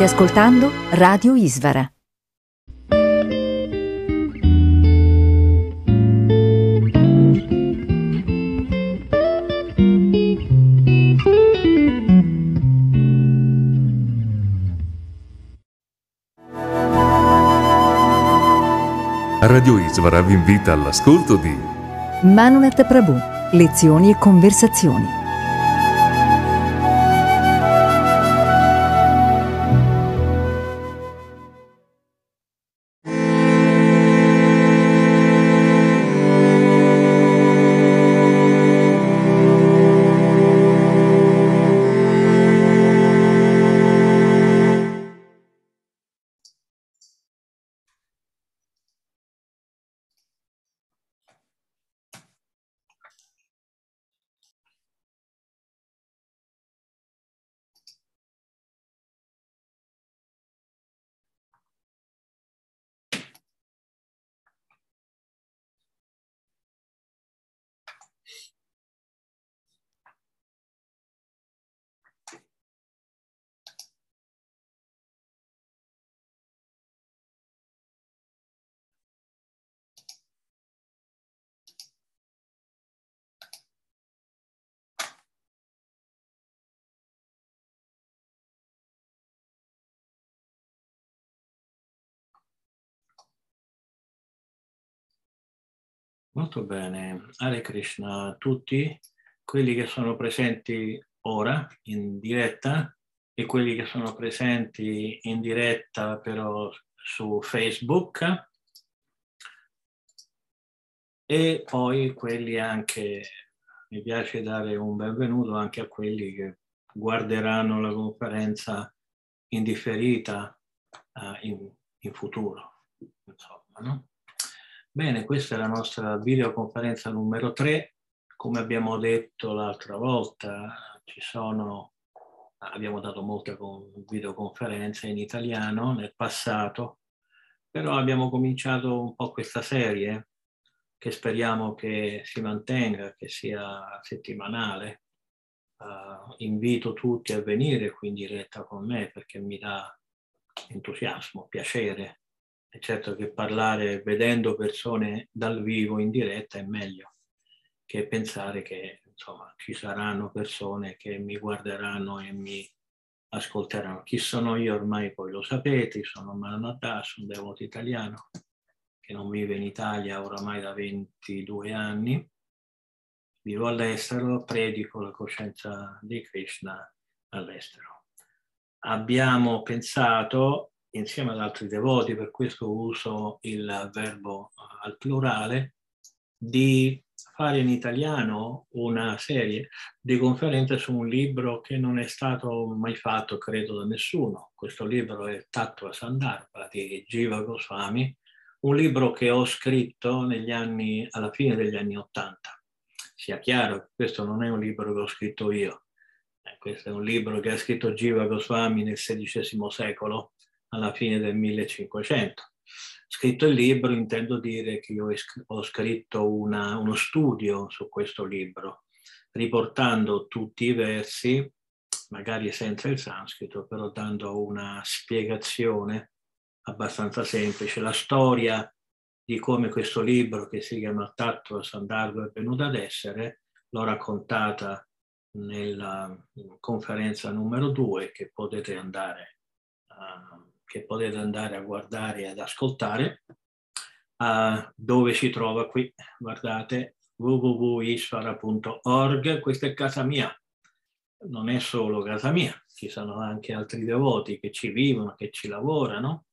State ascoltando Radio Isvara. Radio Isvara vi invita all'ascolto di Manunet Prabhu, lezioni e conversazioni. Molto bene. Hare Krishna a tutti quelli che sono presenti ora in diretta e quelli che sono presenti in diretta però su Facebook e poi quelli anche, mi piace dare un benvenuto anche a quelli che guarderanno la conferenza in differita uh, in, in, futuro. Insomma, no? Bene, questa è la nostra videoconferenza numero 3. Come abbiamo detto l'altra volta, ci sono, abbiamo dato molte videoconferenze in italiano nel passato, però abbiamo cominciato un po' questa serie che speriamo che si mantenga, che sia settimanale. Uh, invito tutti a venire qui in diretta con me perché mi dà entusiasmo, piacere è certo che parlare vedendo persone dal vivo in diretta è meglio che pensare che insomma, ci saranno persone che mi guarderanno e mi ascolteranno. Chi sono io ormai poi lo sapete, sono Mananatas, un devoto italiano che non vive in Italia oramai da 22 anni. Vivo all'estero, predico la coscienza di Krishna all'estero. Abbiamo pensato insieme ad altri devoti, per questo uso il verbo al plurale, di fare in italiano una serie di conferenze su un libro che non è stato mai fatto, credo, da nessuno. Questo libro è Tattva Sandarbha di Jiva Goswami, un libro che ho scritto anni, alla fine degli anni Ottanta. Sia chiaro, questo non è un libro che ho scritto io, eh, questo è un libro che ha scritto Jiva Goswami nel XVI secolo alla fine del 1500. Scritto il libro intendo dire che io ho scritto una, uno studio su questo libro, riportando tutti i versi, magari senza il sanscrito, però dando una spiegazione abbastanza semplice, la storia di come questo libro che si chiama Tattva Sandargo è venuto ad essere, l'ho raccontata nella conferenza numero due che potete andare a che potete andare a guardare e ad ascoltare. Uh, dove si trova qui? Guardate www.isfara.org, questa è casa mia, non è solo casa mia, ci sono anche altri devoti che ci vivono, che ci lavorano,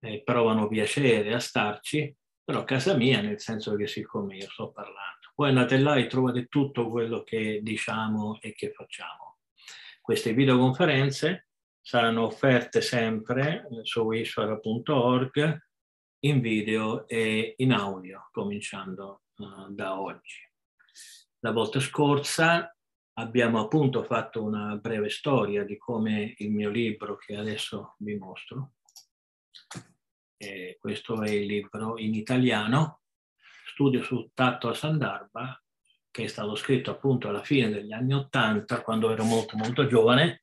eh, provano piacere a starci, però casa mia nel senso che siccome io sto parlando. Poi andate là e trovate tutto quello che diciamo e che facciamo. Queste videoconferenze saranno offerte sempre su isfara.org in video e in audio, cominciando uh, da oggi. La volta scorsa abbiamo appunto fatto una breve storia di come il mio libro che adesso vi mostro, e questo è il libro in italiano, Studio sul tatto a Sandarba, che è stato scritto appunto alla fine degli anni Ottanta, quando ero molto molto giovane,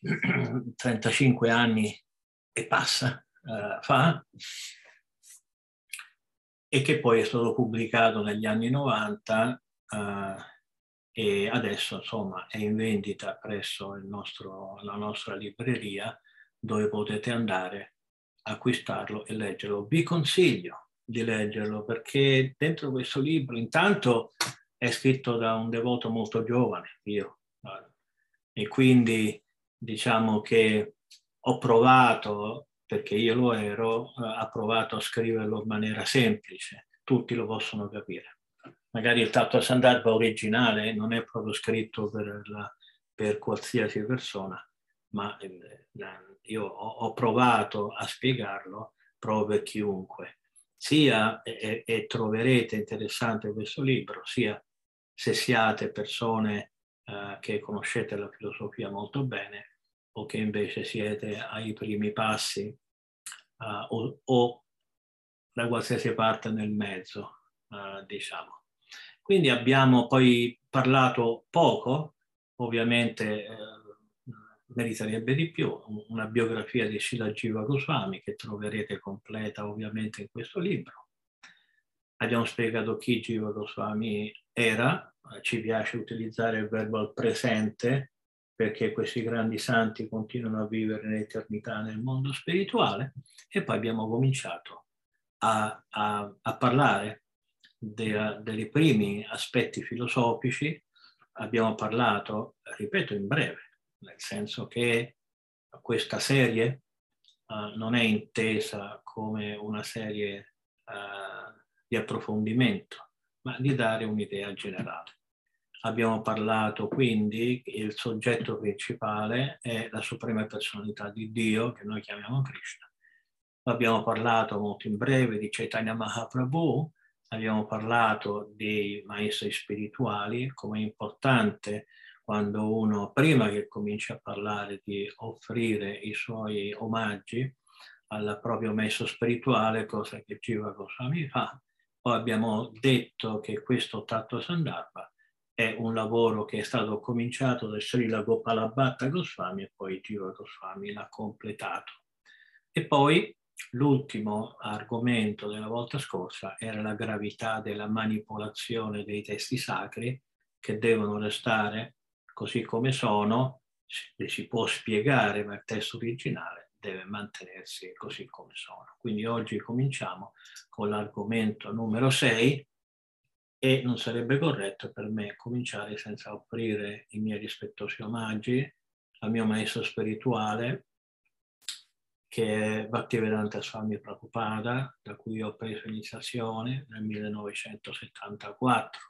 35 anni e passa uh, fa, e che poi è stato pubblicato negli anni 90 uh, eh, e adesso insomma è in vendita presso nostro, la nostra libreria dove potete andare a acquistarlo e leggerlo. Vi consiglio di leggerlo perché dentro questo libro intanto è scritto da un devoto molto giovane, io, e quindi diciamo che ho provato perché io lo ero, eh, ha provato a scriverlo in maniera semplice, tutti lo possono capire. Magari il Tatto Sandalba originale non è proprio scritto per, la, per qualsiasi persona, ma eh, io ho, provato a spiegarlo proprio per chiunque. Sia, e, e troverete interessante questo libro, sia se siate persone eh, che conoscete la filosofia molto bene, o che invece siete ai primi passi uh, o, o, da qualsiasi parte nel mezzo, uh, diciamo. Quindi abbiamo poi parlato poco, ovviamente eh, meriterebbe di più, una biografia di Srila Jiva Goswami che troverete completa ovviamente in questo libro. Abbiamo spiegato chi Jiva Goswami era, ci piace utilizzare il verbo al presente perché questi grandi santi continuano a vivere in eternità nel mondo spirituale e poi abbiamo cominciato a, a, a parlare de, dei primi aspetti filosofici, abbiamo parlato, ripeto, in breve, nel senso che questa serie uh, non è intesa come una serie uh, di approfondimento, ma di dare un'idea generale. Abbiamo parlato quindi, il soggetto principale è la suprema personalità di Dio, che noi chiamiamo Krishna. Abbiamo parlato molto in breve di Chaitanya Mahaprabhu, abbiamo parlato dei maestri spirituali, come è importante quando uno, prima che cominci a parlare di offrire i suoi omaggi al proprio maestro spirituale, cosa che Jiva Goswami fa. Poi abbiamo detto che questo Tatto Sandarbha è un lavoro che è stato cominciato da Srila Gopalabhatta Goswami e poi Jiva Goswami l'ha completato. E poi l'ultimo argomento della volta scorsa era la gravità della manipolazione dei testi sacri che devono restare così come sono, si può spiegare, ma il testo originale deve mantenersi così come sono. Quindi oggi cominciamo con l'argomento numero 6, e non sarebbe corretto per me cominciare senza offrire i miei rispettosi omaggi al mio maestro spirituale che è Bhaktivedanta Swami Prabhupada, da cui ho preso iniziazione nel 1974.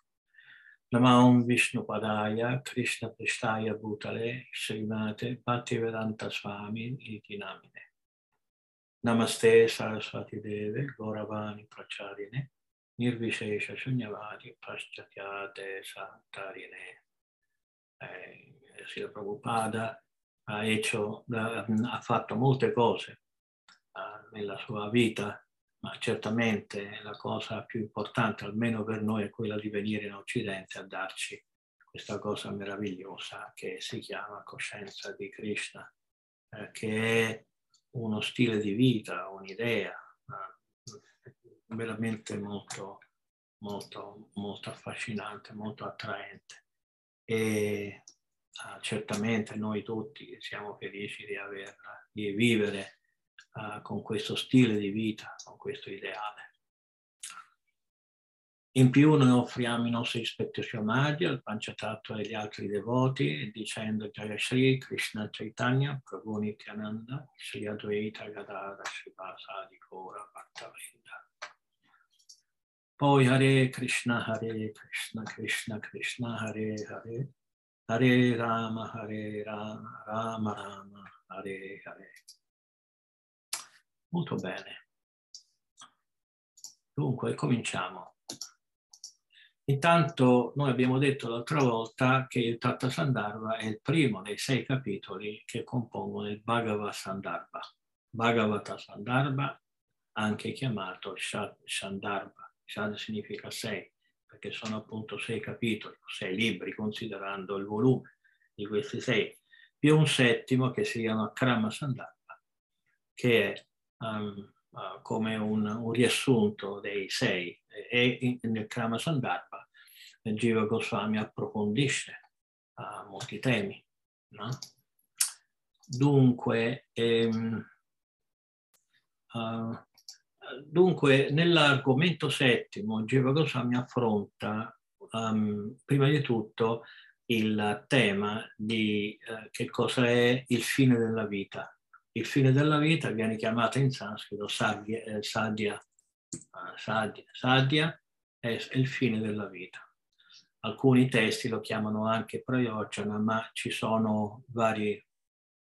Namaum Vishnu Padaya, Krishna Pristaya Bhutale, Srimate Bhaktivedanta Swami Iti. Namaste Saraswati Deve, Goravani Pracharine, Nirvishesha Shunyavadi Paschatiate Santarine. Eh, Sila Prabhupada ha, hecho, ha fatto molte cose uh, nella sua vita, ma certamente la cosa più importante, almeno per noi, è quella di venire in Occidente a darci questa cosa meravigliosa che si chiama coscienza di Krishna, eh, che è uno stile di vita, un'idea, veramente molto, molto, molto affascinante, molto attraente. E uh, certamente noi tutti siamo felici di averla, di vivere uh, con questo stile di vita, con questo ideale. In più noi offriamo i nostri rispettosi omaggi al Panchatattva e agli altri devoti dicendo Jaya Shri Krishna Chaitanya Prabhu Nityananda Shri Advaita Gadara Srivasadi Gora Bhaktavrinda poi Hare Krishna, Hare Krishna, Krishna Krishna, Hare Hare, Hare Rama, Hare Rama, Rama Rama, Hare Hare. Molto bene. Dunque, cominciamo. Intanto noi abbiamo detto l'altra volta che il Tatta Sandarbha è il primo dei sei capitoli che compongono il Bhagavad Sandarbha. Bhagavata Sandarbha, anche chiamato Shad Sandarbha. Shad significa sei, perché sono appunto sei capitoli, sei libri, considerando il volume di questi sei, più un settimo che si chiama Krama Sandarbha, che è um, uh, come un, un, riassunto dei sei. E in, nel Krama Sandarbha Jiva Goswami approfondisce uh, molti temi. No? Dunque, ehm, uh, dunque, nell'argomento settimo, Jiva Goswami affronta um, prima di tutto il tema di uh, che cosa è il fine della vita. Il fine della vita viene chiamato in sanscrito sadhya, sadhya, sadhya, sadhya è, il fine della vita. Alcuni testi lo chiamano anche prayojana, ma ci sono varie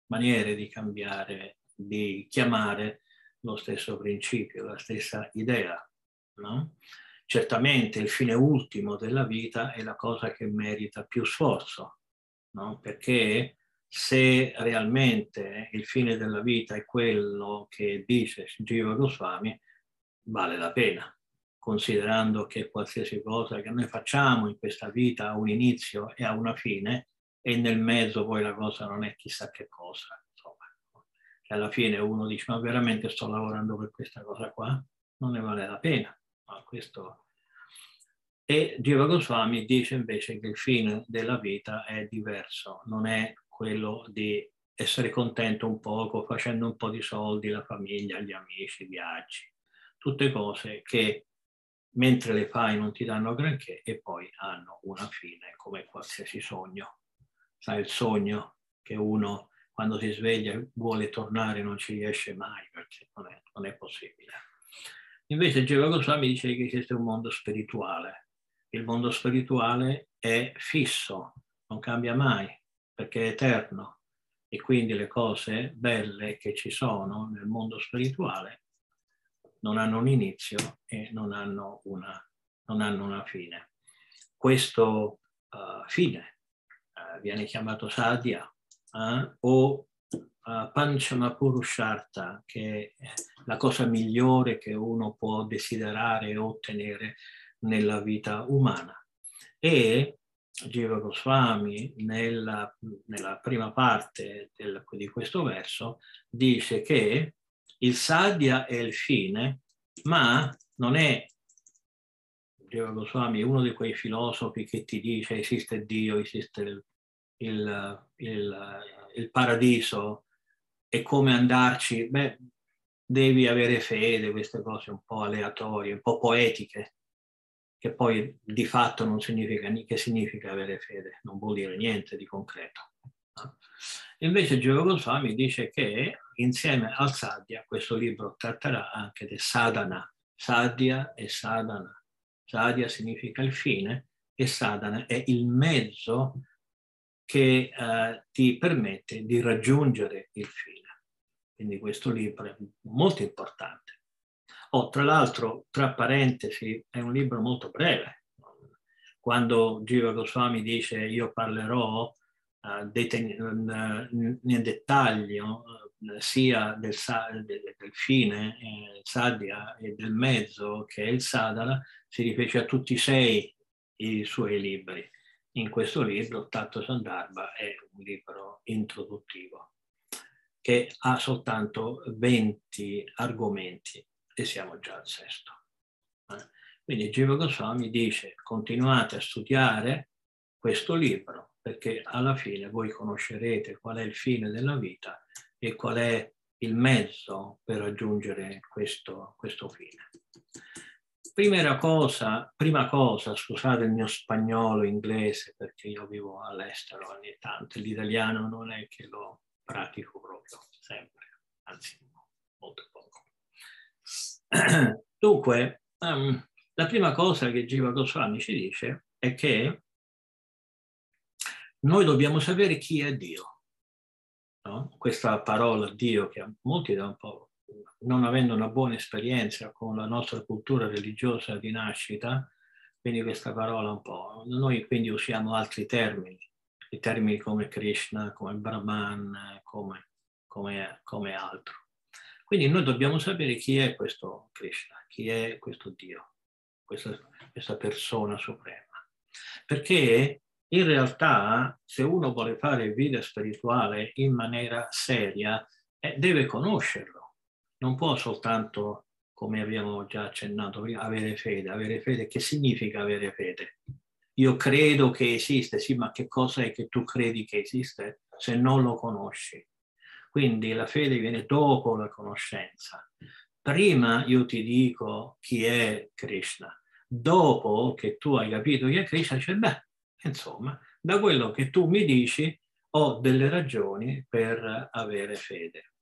maniere di cambiare, di chiamare lo stesso principio, la stessa idea. No? Certamente il fine ultimo della vita è la cosa che merita più sforzo, no? perché se realmente il fine della vita è quello che dice Jiva Goswami, vale la pena, considerando che qualsiasi cosa che noi facciamo in questa vita ha un inizio e ha una fine, e nel mezzo poi la cosa non è chissà che cosa. Insomma. Che alla fine uno dice, ma veramente sto lavorando per questa cosa qua? Non ne vale la pena. No, questo... E Jiva Goswami dice invece che il fine della vita è diverso, non è quello di essere contento un poco, facendo un po' di soldi, la famiglia, gli amici, i viaggi, tutte cose che mentre le fai non ti danno granché e poi hanno una fine come qualsiasi sogno. Sai il sogno che uno quando si sveglia vuole tornare non ci riesce mai perché non è, non è possibile. Invece Geva Goswami dice che esiste un mondo spirituale. Il mondo spirituale è fisso, non cambia mai perché è eterno e quindi le cose belle che ci sono nel mondo spirituale non hanno un inizio e non hanno una, non hanno una fine. Questo uh, fine uh, viene chiamato sadhya uh, o uh, panchama purushartha, che è la cosa migliore che uno può desiderare e ottenere nella vita umana. E Jiva Goswami nella, nella prima parte del, di questo verso dice che il sadhya è il fine, ma non è, Deva Goswami, uno di quei filosofi che ti dice esiste Dio, esiste il, il, il, il paradiso e come andarci. Beh, devi avere fede, queste cose un po' aleatorie, un po' poetiche, che poi di fatto non significa che significa avere fede, non vuol dire niente di concreto. Invece Giovo Goswami dice che insieme al Sadhya questo libro tratterà anche del sadhana, Sadhya e sadhana. Sadhya significa il fine e sadhana è il mezzo che eh, ti permette di raggiungere il fine. Quindi questo libro è molto importante. Oh, tra l'altro, tra parentesi, è un libro molto breve. Quando Jiva Goswami dice io parlerò uh, nel dettaglio uh, sia del, del, del fine, eh, Sadhya, e del mezzo, che è il Sadhana, si riferisce a tutti e sei i suoi libri. In questo libro, Tatto Sandarbha è un libro introduttivo che ha soltanto 20 argomenti e siamo già al sesto. Eh? Quindi Jiva Goswami dice continuate a studiare questo libro perché alla fine voi conoscerete qual è il fine della vita e qual è il mezzo per raggiungere questo, questo fine. Prima cosa, prima cosa, scusate il mio spagnolo inglese perché io vivo all'estero ogni tanto, l'italiano non è che lo pratico proprio sempre, anzi molto poco. Dunque, um, la prima cosa che Jiva Goswami ci dice è che noi dobbiamo sapere chi è Dio. No? Questa parola Dio che molti da un po', non avendo una buona esperienza con la nostra cultura religiosa di nascita, quindi questa parola un po'. Noi quindi usiamo altri termini, i termini come Krishna, come Brahman, come, come, come altro. Quindi noi dobbiamo sapere chi è questo Krishna, chi è questo Dio, questa, questa persona suprema. Perché in realtà se uno vuole fare vita spirituale in maniera seria, eh, deve conoscerlo. Non può soltanto, come abbiamo già accennato prima, avere fede. Avere fede, che significa avere fede? Io credo che esiste, sì, ma che cosa è che tu credi che esiste se non lo conosci? Quindi la fede viene dopo la conoscenza. Prima io ti dico chi è Krishna, dopo che tu hai capito chi è Krishna, dice, beh, insomma, da quello che tu mi dici ho delle ragioni per avere fede.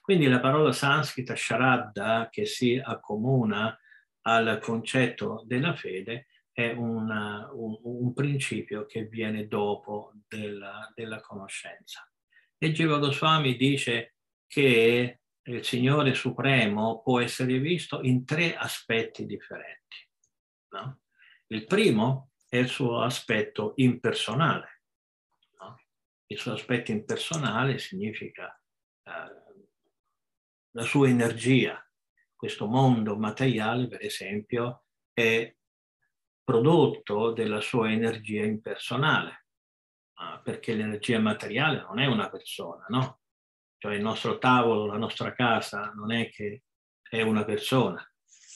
Quindi la parola sanscrita sharaddha, che si accomuna al concetto della fede, è una, un, un, principio che viene dopo della, della conoscenza. E Jiva Goswami dice che il Signore Supremo può essere visto in tre aspetti differenti. No? Il primo è il suo aspetto impersonale. No? Il suo aspetto impersonale significa eh, la sua energia. Questo mondo materiale, per esempio, è prodotto della sua energia impersonale perché l'energia materiale non è una persona, no? Cioè il nostro tavolo, la nostra casa non è che è una persona,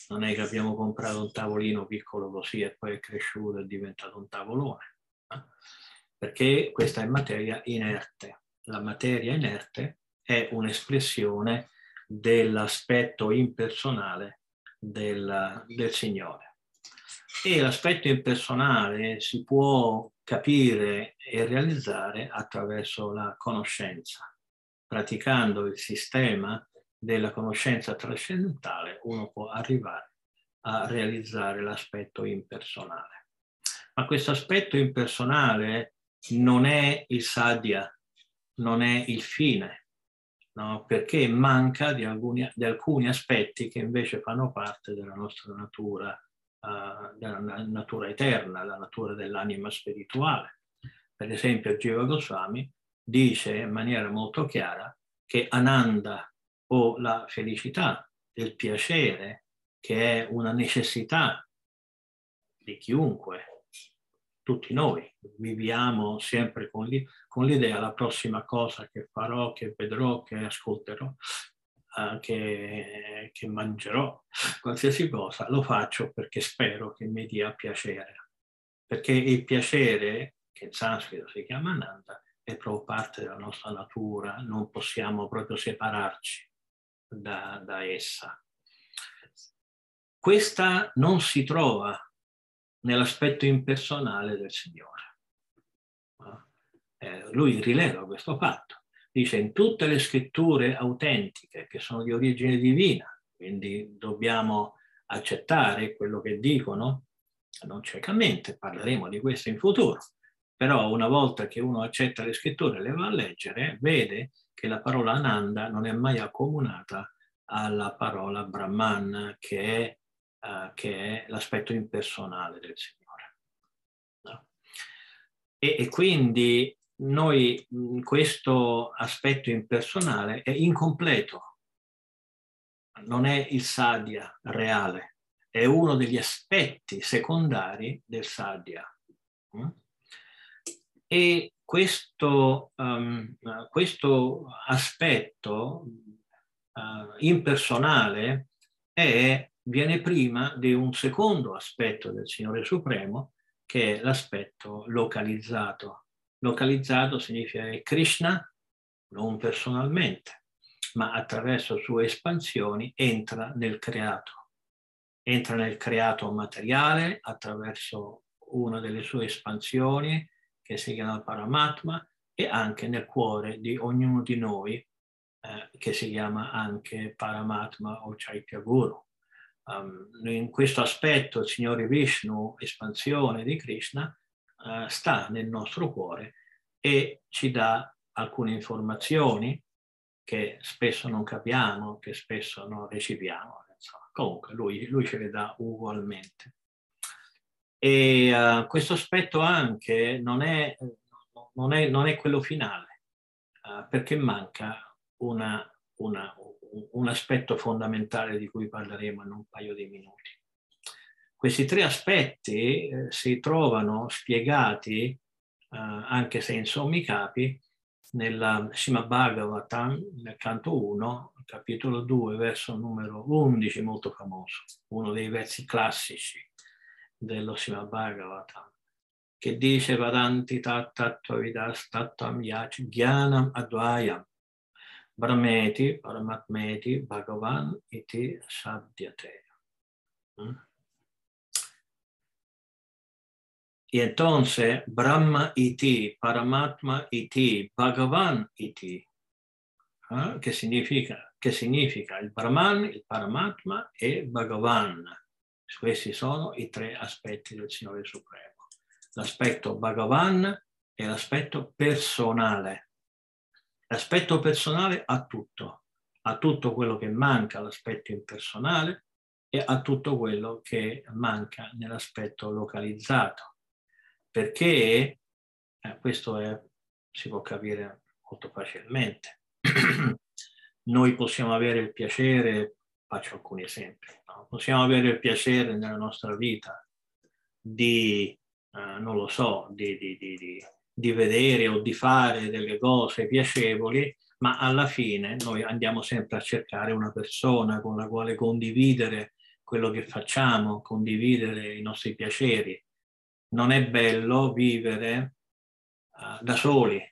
non è che abbiamo comprato un tavolino piccolo così e poi è cresciuto e è diventato un tavolone, no? perché questa è materia inerte. La materia inerte è un'espressione dell'aspetto impersonale del, del Signore. E l'aspetto impersonale si può capire e realizzare attraverso la conoscenza. Praticando il sistema della conoscenza trascendentale uno può arrivare a realizzare l'aspetto impersonale. Ma questo aspetto impersonale non è il sadhya, non è il fine, no? perché manca di alcuni, di alcuni aspetti che invece fanno parte della nostra natura uh, della natura eterna, la natura dell'anima spirituale. Per esempio, Jiva Goswami dice in maniera molto chiara che Ananda o la felicità del piacere, che è una necessità di chiunque, tutti noi viviamo sempre con, l'idea la prossima cosa che farò, che vedrò, che ascolterò, che, che mangerò, qualsiasi cosa, lo faccio perché spero che mi dia piacere. Perché il piacere, che in sanscrito si chiama Ananda, è proprio parte della nostra natura, non possiamo proprio separarci da, da essa. Questa non si trova nell'aspetto impersonale del Signore. Eh, lui rileva questo fatto dice in tutte le scritture autentiche che sono di origine divina, quindi dobbiamo accettare quello che dicono, non ciecamente, parleremo di questo in futuro, però una volta che uno accetta le scritture e le va a leggere, vede che la parola Ananda non è mai accomunata alla parola Brahman, che è, uh, che è l'aspetto impersonale del Signore. No? E, e, quindi noi questo aspetto impersonale è incompleto, non è il sadhya reale, è uno degli aspetti secondari del sadhya. E questo, um, questo aspetto uh, impersonale è, viene prima di un secondo aspetto del Signore Supremo, che è l'aspetto localizzato Localizzato significa che Krishna, non personalmente, ma attraverso sue espansioni entra nel creato. Entra nel creato materiale attraverso una delle sue espansioni che si chiama Paramatma e anche nel cuore di ognuno di noi eh, che si chiama anche Paramatma o Chaitya Guru. Um, in questo aspetto il Signore Vishnu, espansione di Krishna, eh, sta nel nostro cuore e ci dà alcune informazioni che spesso non capiamo, che spesso non recepiamo. Insomma. Comunque lui, lui ce le dà ugualmente. E uh, questo aspetto anche non è, non è, non è quello finale, uh, perché manca una, una, un aspetto fondamentale di cui parleremo in un paio di minuti. Questi tre aspetti eh, si trovano spiegati, eh, anche se in sommi capi, nella Sima Bhagavatam, nel canto 1, capitolo 2, verso numero 11, molto famoso, uno dei versi classici dello Sima Bhagavatam, che dice Vadanti tattva vidas tattam yach gyanam advayam Brahmeti, Paramatmeti, Bhagavan iti Sadhyate. ¿Mm? Y entonces, Brahma iti, Paramatma iti, Bhagavan iti, ¿eh? che, significa, che significa il Brahman, il Paramatma e Bhagavan. Questi sono i tre aspetti del Signore Supremo. L'aspetto Bhagavan è l'aspetto personale, L'aspetto personale ha tutto, ha tutto quello che manca all'aspetto impersonale e ha tutto quello che manca nell'aspetto localizzato. Perché eh, questo è, si può capire molto facilmente. Noi possiamo avere il piacere, faccio alcuni esempi, no? possiamo avere il piacere nella nostra vita di, eh, non lo so, di, di, di di vedere o di fare delle cose piacevoli, ma alla fine noi andiamo sempre a cercare una persona con la quale condividere quello che facciamo, condividere i nostri piaceri. Non è bello vivere uh, da soli,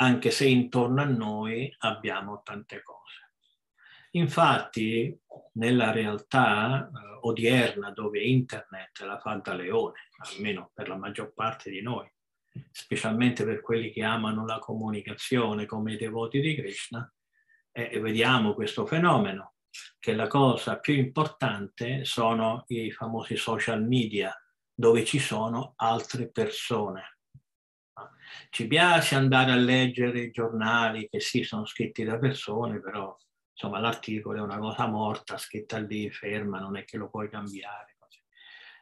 anche se intorno a noi abbiamo tante cose. Infatti, nella realtà uh, odierna, dove internet la fa da leone, almeno per la maggior parte di noi, specialmente per quelli che amano la comunicazione come i devoti di Krishna, e vediamo questo fenomeno, che la cosa più importante sono i famosi social media, dove ci sono altre persone. Ci piace andare a leggere i giornali che sì, sono scritti da persone, però insomma l'articolo è una cosa morta, scritta lì, ferma, non è che lo puoi cambiare.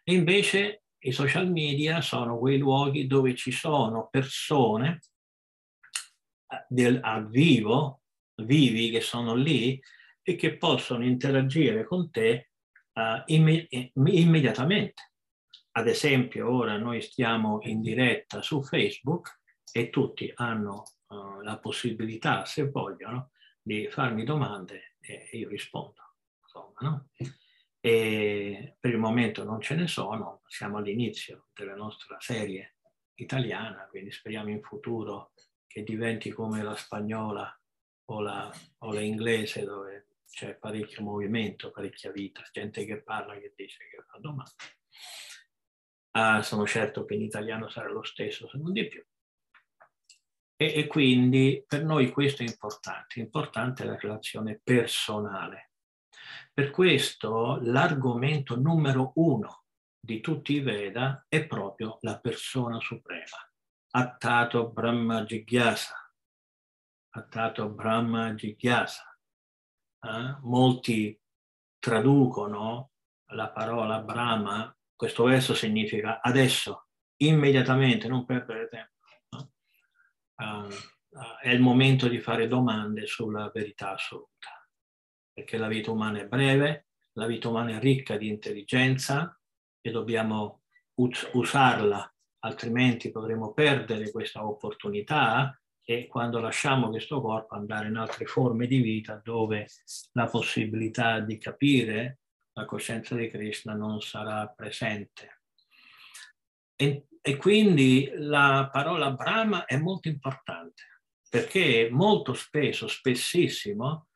E invece i social media sono quei luoghi dove ci sono persone eh, del, a vivo, vivi che sono lì e che possono interagire con te uh, imme- immediatamente. Ad esempio, ora noi stiamo in diretta su Facebook e tutti hanno uh, la possibilità, se vogliono, di farmi domande e io rispondo. Insomma, no? E per il momento non ce ne sono, siamo all'inizio della nostra serie italiana, quindi speriamo in futuro che diventi come la spagnola o la, o la inglese dove c'è parecchio movimento, parecchia vita, gente che parla, che dice, che fa domande. Ah, sono certo che in italiano sarà lo stesso, se non di più. E, e quindi per noi questo è importante, importante la relazione personale per questo l'argomento numero uno di tutti i Veda è proprio la persona suprema. Attato Brahma Jigyasa. Attato Brahma Jigyasa. Eh? Molti traducono la parola Brahma, questo verso significa adesso, immediatamente, non perdere tempo. No? Uh, è il momento di fare domande sulla verità assoluta perché la vita umana è breve, la vita umana è ricca di intelligenza e dobbiamo us- usarla, altrimenti potremo perdere questa opportunità e quando lasciamo questo corpo andare in altre forme di vita dove la possibilità di capire la coscienza di Krishna non sarà presente. E, e quindi la parola Brahma è molto importante perché molto spesso, spessissimo,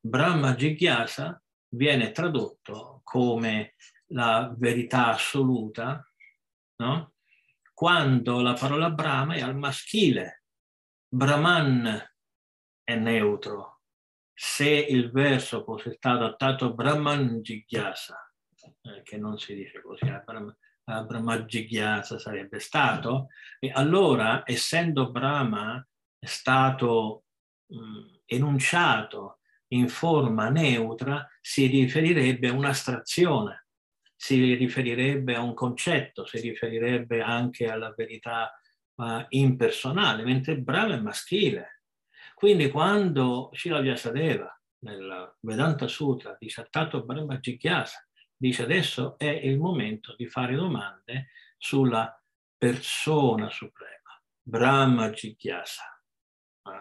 Brahma Jigyasa viene tradotto come la verità assoluta, no? quando la parola Brahma è al maschile, Brahman è neutro. Se il verso fosse stato adattato Brahman Jigyasa, eh, che non si dice così, eh, Brahma Jigyasa sarebbe stato, e allora essendo Brahma stato mh, enunciato in forma neutra si riferirebbe a un'astrazione. si riferirebbe a un concetto, si riferirebbe anche alla verità uh, impersonale, mentre Brahma è maschile. Quindi quando Shila Vyasadeva nel Vedanta Sutra dice Attato Brahma Jigyasa, dice adesso è il momento di fare domande sulla persona suprema, Brahma Jigyasa,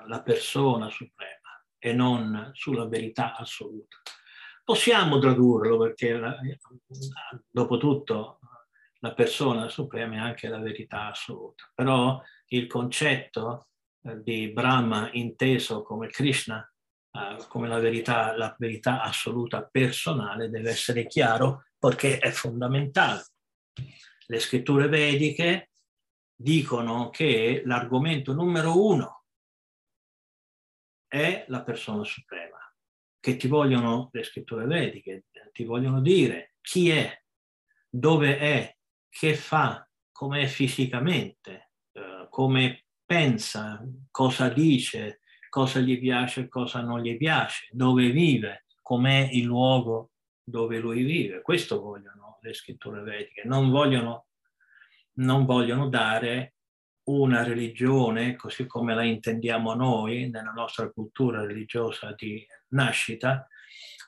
la persona suprema e non sulla verità assoluta. Possiamo tradurlo perché dopo tutto la persona suprema è anche la verità assoluta, però il concetto di Brahma inteso come Krishna uh, come la verità, la verità assoluta personale deve essere chiaro perché è fondamentale. Le scritture vediche dicono che l'argomento numero uno è la persona suprema, che ti vogliono le scritture vediche, ti vogliono dire chi è, dove è, che fa, come è fisicamente, eh, come pensa, cosa dice, cosa gli piace e cosa non gli piace, dove vive, com'è il luogo dove lui vive. Questo vogliono le scritture vediche, non vogliono, non vogliono dare una religione così come la intendiamo noi nella nostra cultura religiosa di nascita,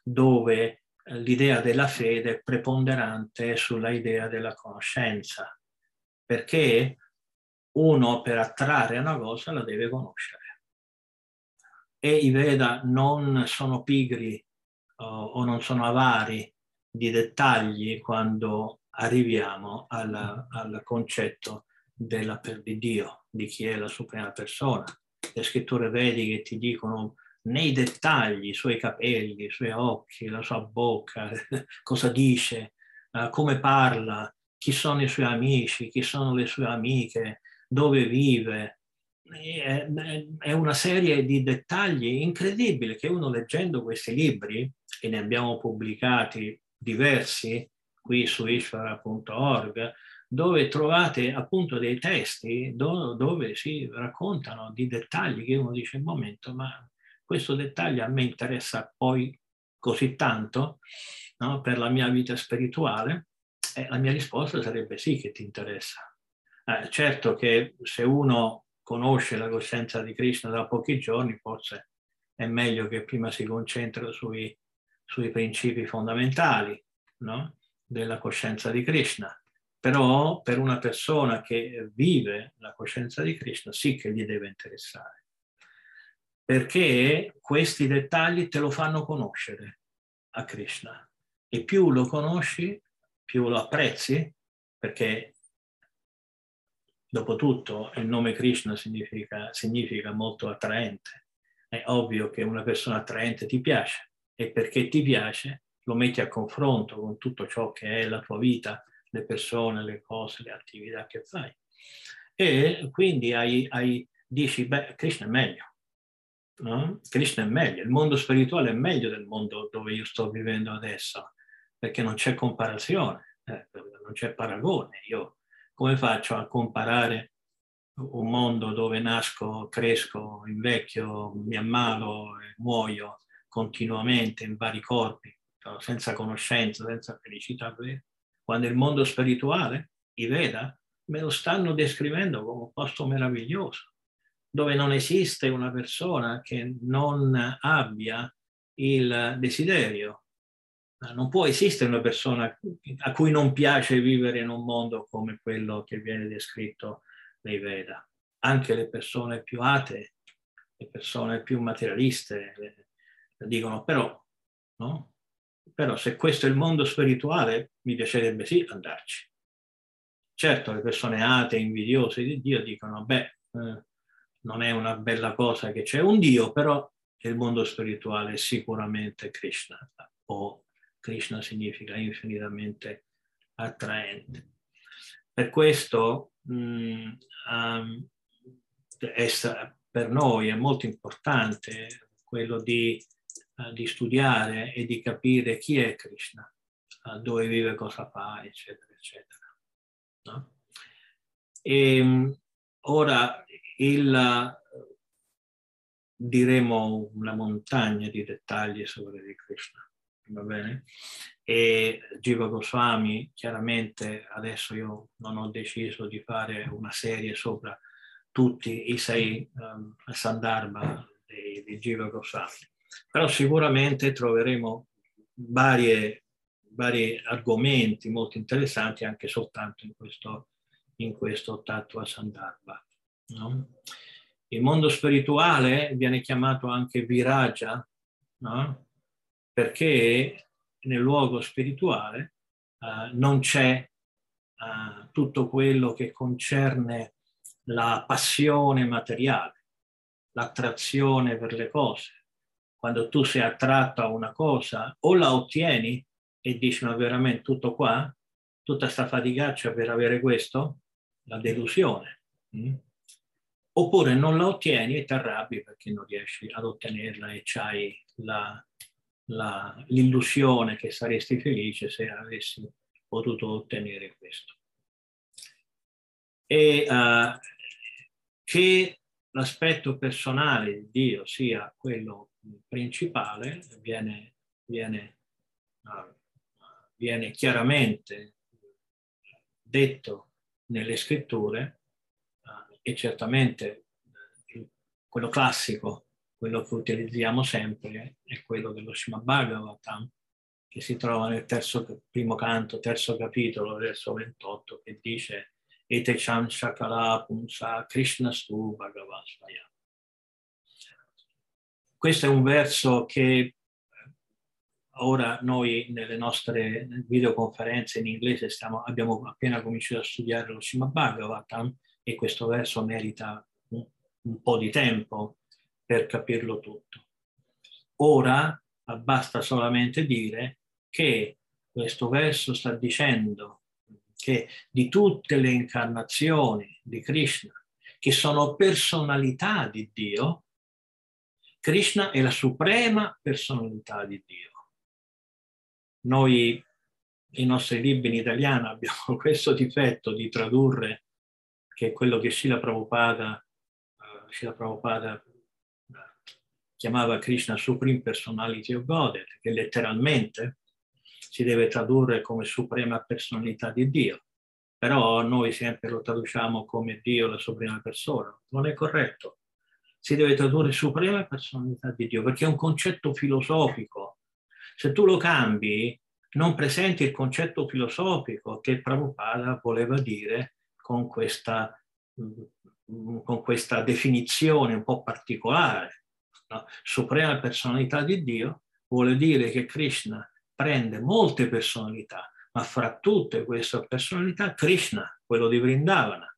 dove l'idea della fede è preponderante sulla idea della conoscenza, perché uno per attrarre una cosa la deve conoscere e i Veda non sono pigri uh, o non sono avari di dettagli quando arriviamo al, al concetto della, di Dio, di chi è la suprema persona. Le scritture vediche ti dicono nei dettagli i suoi capelli, i suoi occhi, la sua bocca, cosa dice, uh, come parla, chi sono i suoi amici, chi sono le sue amiche, dove vive, è una serie di dettagli incredibili che uno leggendo questi libri, e ne abbiamo pubblicati diversi qui su ishvara.org, dove trovate appunto dei testi dove si raccontano di dettagli che uno dice, un momento, ma questo dettaglio a me interessa poi così tanto no, per la mia vita spirituale? E la mia risposta sarebbe sì che ti interessa. Eh, certo che se uno conosce la coscienza di Krishna da pochi giorni, forse è meglio che prima si concentri sui, sui principi fondamentali no? della coscienza di Krishna. Però per una persona che vive la coscienza di Krishna sì che gli deve interessare, perché questi dettagli te lo fanno conoscere a Krishna e più lo conosci, più lo apprezzi, perché Dopotutto il nome Krishna significa, significa molto attraente. È ovvio che una persona attraente ti piace e perché ti piace lo metti a confronto con tutto ciò che è la tua vita, le persone, le cose, le attività che fai. E quindi hai, hai, dici, beh, Krishna è meglio. No? Krishna è meglio, il mondo spirituale è meglio del mondo dove io sto vivendo adesso, perché non c'è comparazione, eh, non c'è paragone. Io come faccio a comparare un mondo dove nasco, cresco, invecchio, mi ammalo muoio continuamente in vari corpi, senza conoscenza, senza felicità? Quando il mondo spirituale, i Veda, me lo stanno descrivendo come un posto meraviglioso, dove non esiste una persona che non abbia il desiderio non può esistere una persona a cui non piace vivere in un mondo come quello che viene descritto nei Veda. Anche le persone più atee, le persone più materialiste dicono però, no? Però se questo è il mondo spirituale, mi piacerebbe sì andarci. Certo, le persone atee, invidiose di Dio dicono, beh, eh, non è una bella cosa che c'è un Dio, però il mondo spirituale è sicuramente Krishna o Krishna significa infinitamente attraente. Per questo mh, um, è, per noi è molto importante quello di, uh, di, studiare e di capire chi è Krishna, uh, dove vive, cosa fa, eccetera, eccetera. No? E, um, ora il, diremo una montagna di dettagli sobre Krishna va bene? E Jiva Goswami, chiaramente adesso io non ho deciso di fare una serie sopra tutti i sei um, Sandarbha di, di Jiva Goswami, però sicuramente troveremo varie, vari argomenti molto interessanti anche soltanto in questo, in questo Tattva Sandarbha. No? Il mondo spirituale viene chiamato anche Viraja, no? Perché nel luogo spirituale uh, non c'è uh, tutto quello che concerne la passione materiale, l'attrazione per le cose. Quando tu sei attratto a una cosa, o la ottieni e dici ma veramente tutto qua, tutta sta faticaccia per avere questo, la delusione. Mm? oppure non la ottieni e ti arrabbi perché non riesci ad ottenerla e c'hai la, la, l'illusione che saresti felice se avessi potuto ottenere questo. E uh, che l'aspetto personale di Dio sia quello principale viene, viene, uh, viene chiaramente detto nelle scritture e certamente quello classico, quello che utilizziamo sempre, è quello dello Srimad Bhagavatam, che si trova nel terzo, primo canto, terzo capitolo, verso 28, che dice Ete Cham Shakala Punsa Krishna Stu Bhagavasvaya. Questo è un verso che eh, ora noi nelle nostre videoconferenze in inglese stiamo, abbiamo appena cominciato a studiare lo Srimad Bhagavatam e questo verso merita un, un po' di tempo per capirlo tutto. Ora basta solamente dire che questo verso sta dicendo che di tutte le incarnazioni di Krishna, che sono personalità di Dio, Krishna è la suprema personalità di Dio. Noi, i nostri libri in italiano, abbiamo questo difetto di tradurre che è quello che Srila Prabhupada, uh, Prabhupada chiamava Krishna Supreme Personality of Godhead, che letteralmente si deve tradurre come suprema personalità di Dio. Però noi sempre lo traduciamo come Dio, la suprema persona. Non è corretto. Si deve tradurre suprema personalità di Dio, perché è un concetto filosofico. Se tu lo cambi, non presenti il concetto filosofico che Prabhupada voleva dire con questa, mm, con questa definizione un po' particolare. Suprema personalità di Dio vuole dire che Krishna prende molte personalità, ma fra tutte queste personalità Krishna, quello di Vrindavana,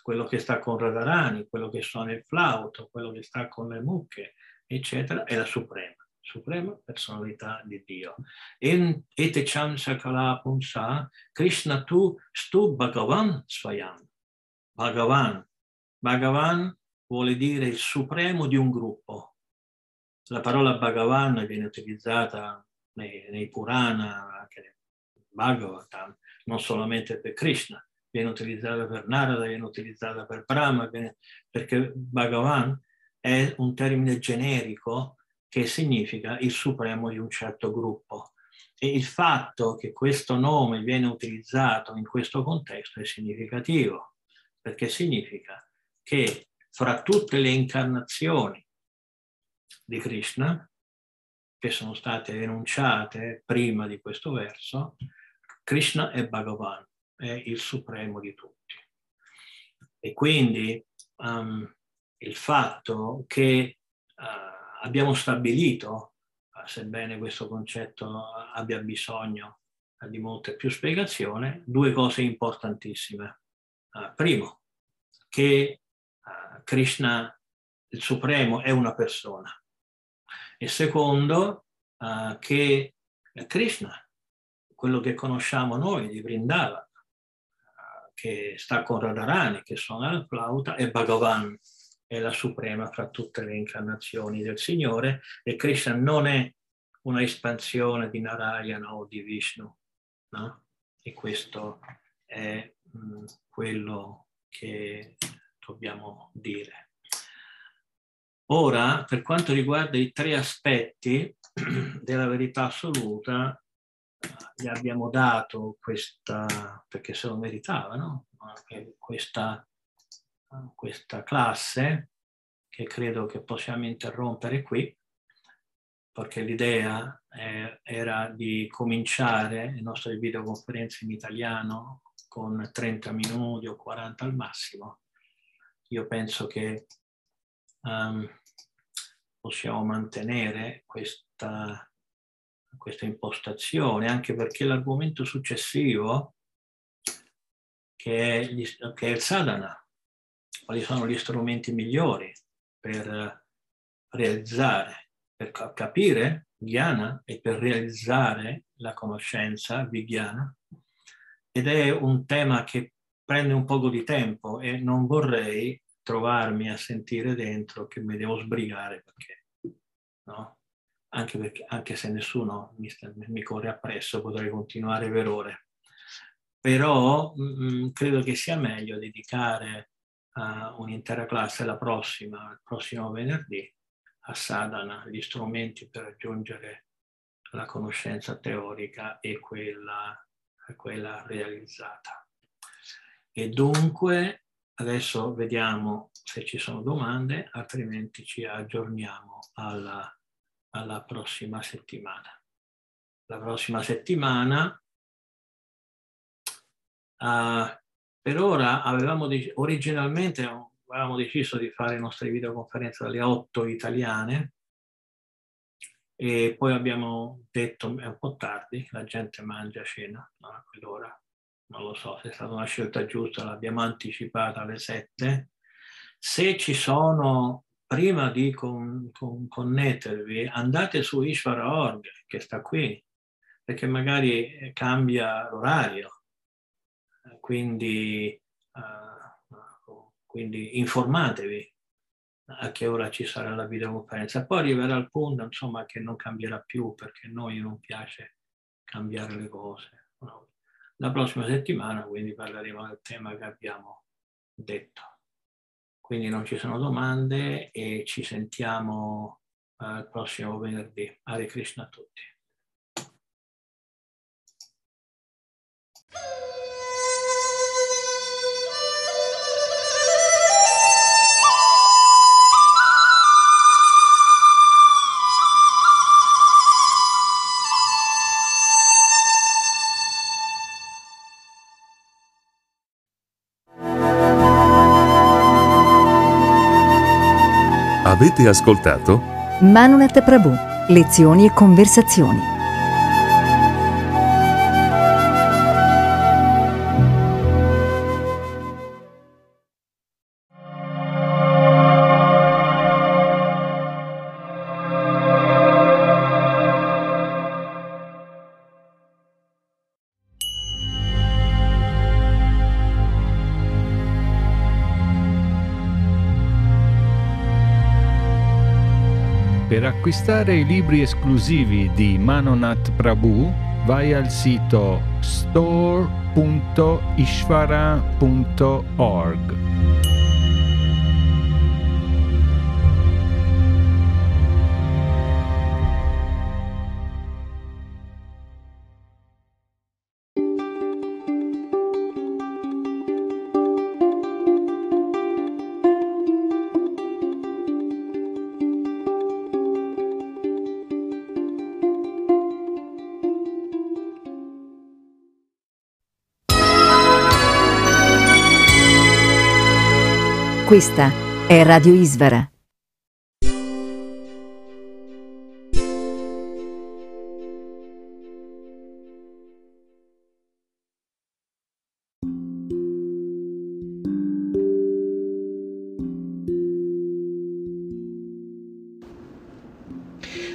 quello che sta con Radharani, quello che suona il flauto, quello che sta con le mucche, eccetera, è la suprema, suprema personalità di Dio. Ete cham sakala punsa, Krishna tu stu Bhagavan svayam. Bhagavan. Bhagavan vuole dire il supremo di un gruppo. La parola Bhagavan viene utilizzata nei, nei Purana, anche nel Bhagavatam, non solamente per Krishna, viene utilizzata per Narada, viene utilizzata per Brahma, viene, perché Bhagavan è un termine generico che significa il supremo di un certo gruppo. E il fatto che questo nome viene utilizzato in questo contesto è significativo, perché significa che fra tutte le incarnazioni di Krishna, che sono state enunciate prima di questo verso, Krishna è Bhagavan, è il supremo di tutti. E quindi um, il fatto che uh, abbiamo stabilito, sebbene questo concetto abbia bisogno di molte più spiegazioni, due cose importantissime. Uh, primo, che uh, Krishna, il Supremo, è una persona. E secondo, uh, che Krishna, quello che conosciamo noi di Vrindavan, che sta con Radharani, che suona la flauta, è Bhagavan, è la suprema fra tutte le incarnazioni del Signore e Krishna non è una espansione di Narayana o di Vishnu, no? E questo è mh, mm, quello che dobbiamo dire. Ora, per quanto riguarda i tre aspetti della verità assoluta gli abbiamo dato questa, perché se lo meritava, no? questa, questa classe che credo che possiamo interrompere qui, perché l'idea eh, era di cominciare le nostre videoconferenze in italiano con 30 minuti o 40 al massimo. Io penso che um, possiamo mantenere questa, questa impostazione, anche perché l'argomento successivo, che è, gli, che è il sadhana, quali sono gli strumenti migliori per realizzare, per capire Jnana e per realizzare la conoscenza Vijnana. Ed è un tema che prende un poco di tempo e non vorrei trovarmi a sentire dentro che mi devo sbrigare perché, no? Anche, perché, anche se nessuno mi, mi, corre appresso, potrei continuare per ore. Però mh, mm, credo che sia meglio dedicare uh, un'intera classe la prossima, il prossimo venerdì, a Sadhana, gli strumenti per raggiungere la conoscenza teorica e quella, quella realizzata. E dunque adesso vediamo se ci sono domande, altrimenti ci aggiorniamo alla, alla prossima settimana. La prossima settimana uh, per ora avevamo originalmente avevamo deciso di fare le nostre videoconferenze alle 8 italiane e poi abbiamo detto è un po' tardi, la gente mangia cena a quell'ora, non lo so se è stata una scelta giusta, l'abbiamo anticipata alle 7. Se ci sono, prima di con, con, connettervi, andate su Ishvara.org che sta qui, perché magari cambia l'orario quindi, uh, quindi informatevi a che ora ci sarà la videoconferenza. Poi arriverà il punto, insomma, che non cambierà più perché a noi non piace cambiare le cose. No? La prossima settimana quindi parleremo del tema che abbiamo detto. Quindi non ci sono domande e ci sentiamo uh, il prossimo venerdì. Hare Krishna a tutti. Avete ascoltato? Manunet Prabhu, lezioni e conversazioni. Acquistare i libri esclusivi di Manonat Prabhu, vai al sito store.ishvara.org. Questa è Radio Isvara.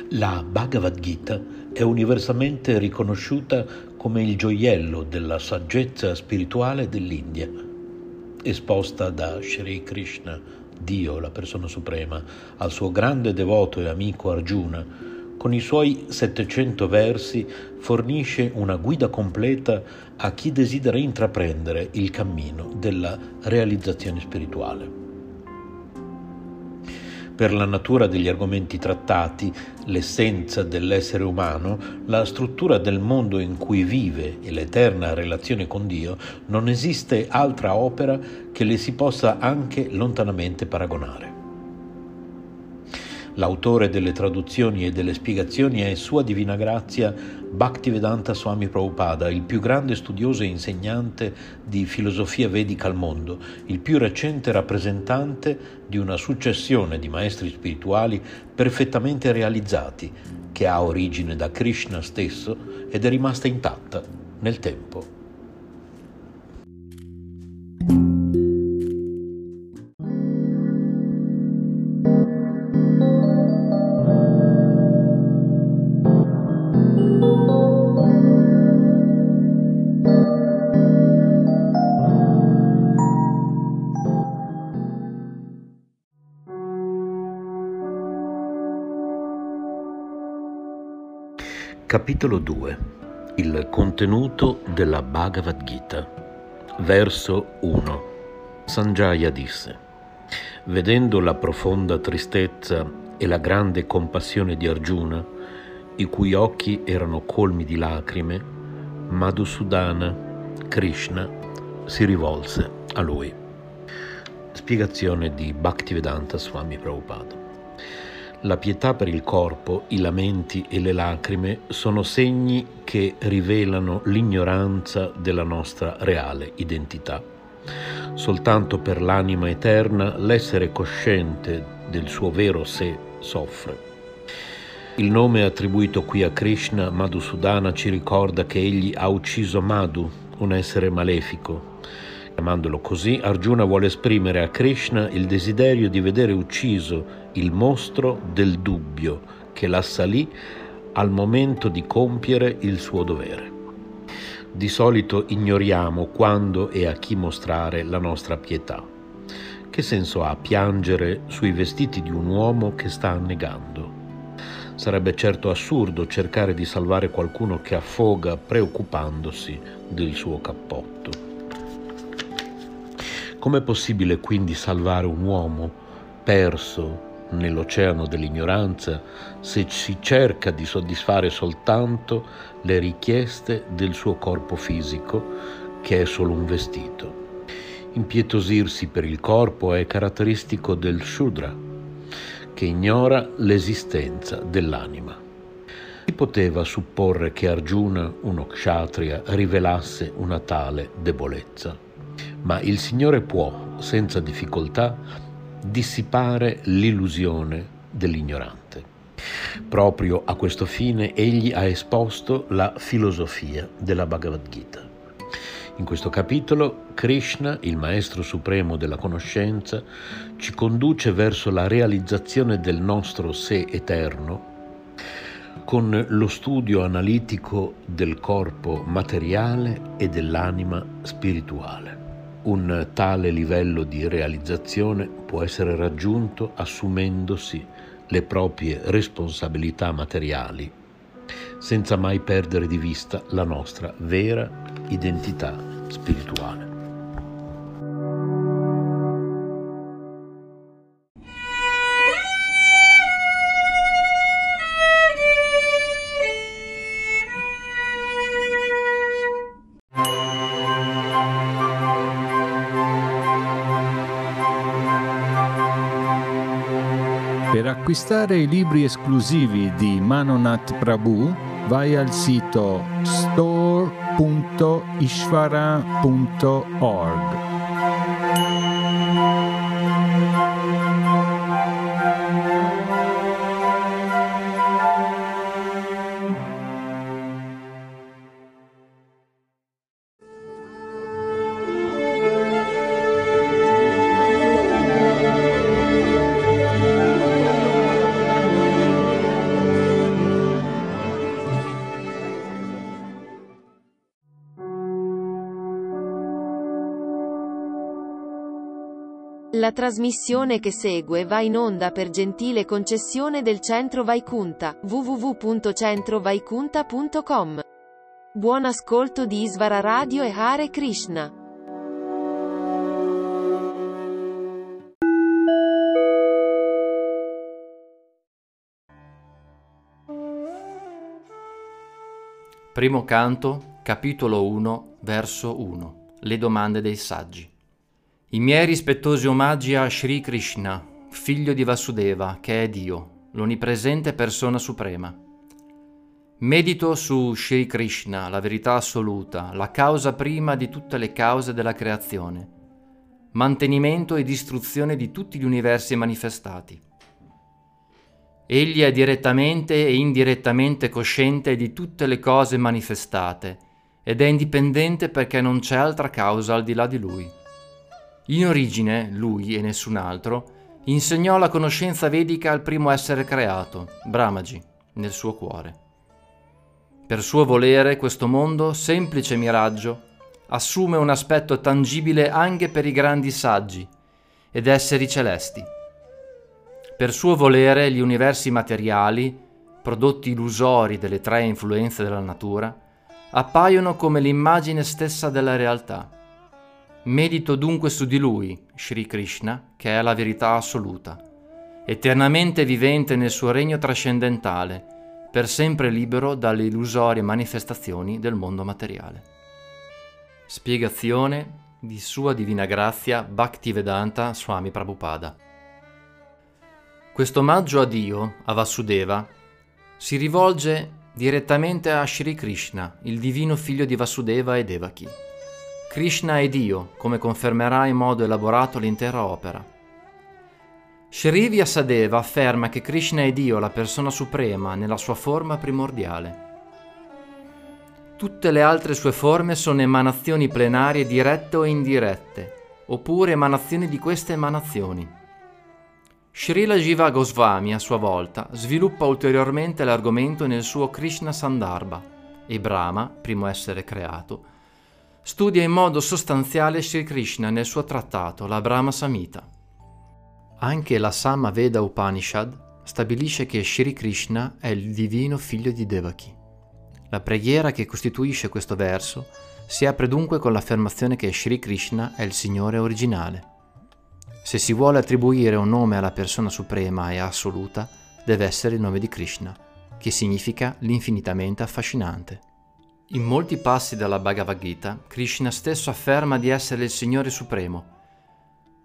La Bhagavad Gita è universalmente riconosciuta come il gioiello della saggezza spirituale dell'India esposta da Sri Krishna, Dio, la persona suprema, al suo grande devoto e amico Arjuna, con i suoi 700 versi fornisce una guida completa a chi desidera intraprendere il cammino della realizzazione spirituale. Per la natura degli argomenti trattati, l'essenza dell'essere umano, la struttura del mondo in cui vive e l'eterna relazione con Dio, non esiste altra opera che le si possa anche lontanamente paragonare. L'autore delle traduzioni e delle spiegazioni è Sua Divina Grazia Bhaktivedanta Swami Prabhupada, il più grande studioso e insegnante di filosofia vedica al mondo, il più recente rappresentante di una successione di maestri spirituali perfettamente realizzati, che ha origine da Krishna stesso ed è rimasta intatta nel tempo. Capitolo 2 Il contenuto della Bhagavad Gita Verso 1 Sanjaya disse Vedendo la profonda tristezza e la grande compassione di Arjuna, i cui occhi erano colmi di lacrime, Madhusudana, Krishna, si rivolse a lui. Spiegazione di Bhaktivedanta Swami Prabhupada. La pietà per il corpo, i lamenti e le lacrime sono segni che rivelano l'ignoranza della nostra reale identità. Soltanto per l'anima eterna l'essere cosciente del suo vero sé soffre. Il nome attribuito qui a Krishna, Madhusudana, ci ricorda che egli ha ucciso Madhu, un essere malefico, Chiamandolo così, Arjuna vuole esprimere a Krishna il desiderio di vedere ucciso il mostro del dubbio che l'assalì al momento di compiere il suo dovere. Di solito ignoriamo quando e a chi mostrare la nostra pietà. Che senso ha piangere sui vestiti di un uomo che sta annegando? Sarebbe certo assurdo cercare di salvare qualcuno che affoga preoccupandosi del suo cappotto. Com'è possibile quindi salvare un uomo perso nell'oceano dell'ignoranza se si cerca di soddisfare soltanto le richieste del suo corpo fisico, che è solo un vestito? Impietosirsi per il corpo è caratteristico del Shudra, che ignora l'esistenza dell'anima. Si poteva supporre che Arjuna, uno kshatriya, rivelasse una tale debolezza ma il Signore può, senza difficoltà, dissipare l'illusione dell'ignorante. Proprio a questo fine egli ha esposto la filosofia della Bhagavad Gita. In questo capitolo Krishna, il Maestro Supremo della conoscenza, ci conduce verso la realizzazione del nostro sé eterno con lo studio analitico del corpo materiale e dell'anima spirituale. Un tale livello di realizzazione può essere raggiunto assumendosi le proprie responsabilità materiali, senza mai perdere di vista la nostra vera identità spirituale. Acquistare i libri esclusivi di Manonath Prabhu vai al sito store.ishvara.org. La trasmissione che segue va in onda per gentile concessione del Centro Vaicunta, www.centrovaicunta.com. Buon ascolto di Isvara Radio e Hare Krishna. Primo canto, capitolo 1, verso 1. Le domande dei saggi. I miei rispettosi omaggi a Sri Krishna, figlio di Vasudeva, che è Dio, l'onnipresente persona suprema. Medito su Sri Krishna, la verità assoluta, la causa prima di tutte le cause della creazione, mantenimento e distruzione di tutti gli universi manifestati. Egli è direttamente e indirettamente cosciente di tutte le cose manifestate ed è indipendente perché non c'è altra causa al di là di lui. In origine, lui e nessun altro, insegnò la conoscenza vedica al primo essere creato, Brahmaji, nel suo cuore. Per suo volere questo mondo, semplice miraggio, assume un aspetto tangibile anche per i grandi saggi ed esseri celesti per suo volere gli universi materiali, prodotti illusori delle tre influenze della natura, appaiono come l'immagine stessa della realtà. Medito dunque su di lui, Sri Krishna, che è la verità assoluta, eternamente vivente nel suo regno trascendentale, per sempre libero dalle illusorie manifestazioni del mondo materiale. Spiegazione di Sua Divina Grazia Bhaktivedanta Swami Prabhupada. Questo omaggio a Dio, a Vasudeva, si rivolge direttamente a Sri Krishna, il divino figlio di Vasudeva e Devaki. Krishna è Dio, come confermerà in modo elaborato l'intera opera. Shri Vyasadeva afferma che Krishna è Dio, la persona suprema, nella sua forma primordiale. Tutte le altre sue forme sono emanazioni plenarie dirette o indirette, oppure emanazioni di queste emanazioni. Srila Jiva Goswami a sua volta sviluppa ulteriormente l'argomento nel suo Krishna Sandarbha e Brahma, primo essere creato, studia in modo sostanziale Sri Krishna nel suo trattato, la Brahma Samhita. Anche la Sama Veda Upanishad stabilisce che Sri Krishna è il divino figlio di Devaki. La preghiera che costituisce questo verso si apre dunque con l'affermazione che Sri Krishna è il Signore originale. Se si vuole attribuire un nome alla persona suprema e assoluta, deve essere il nome di Krishna, che significa l'infinitamente affascinante. In molti passi della Bhagavad Gita, Krishna stesso afferma di essere il Signore Supremo.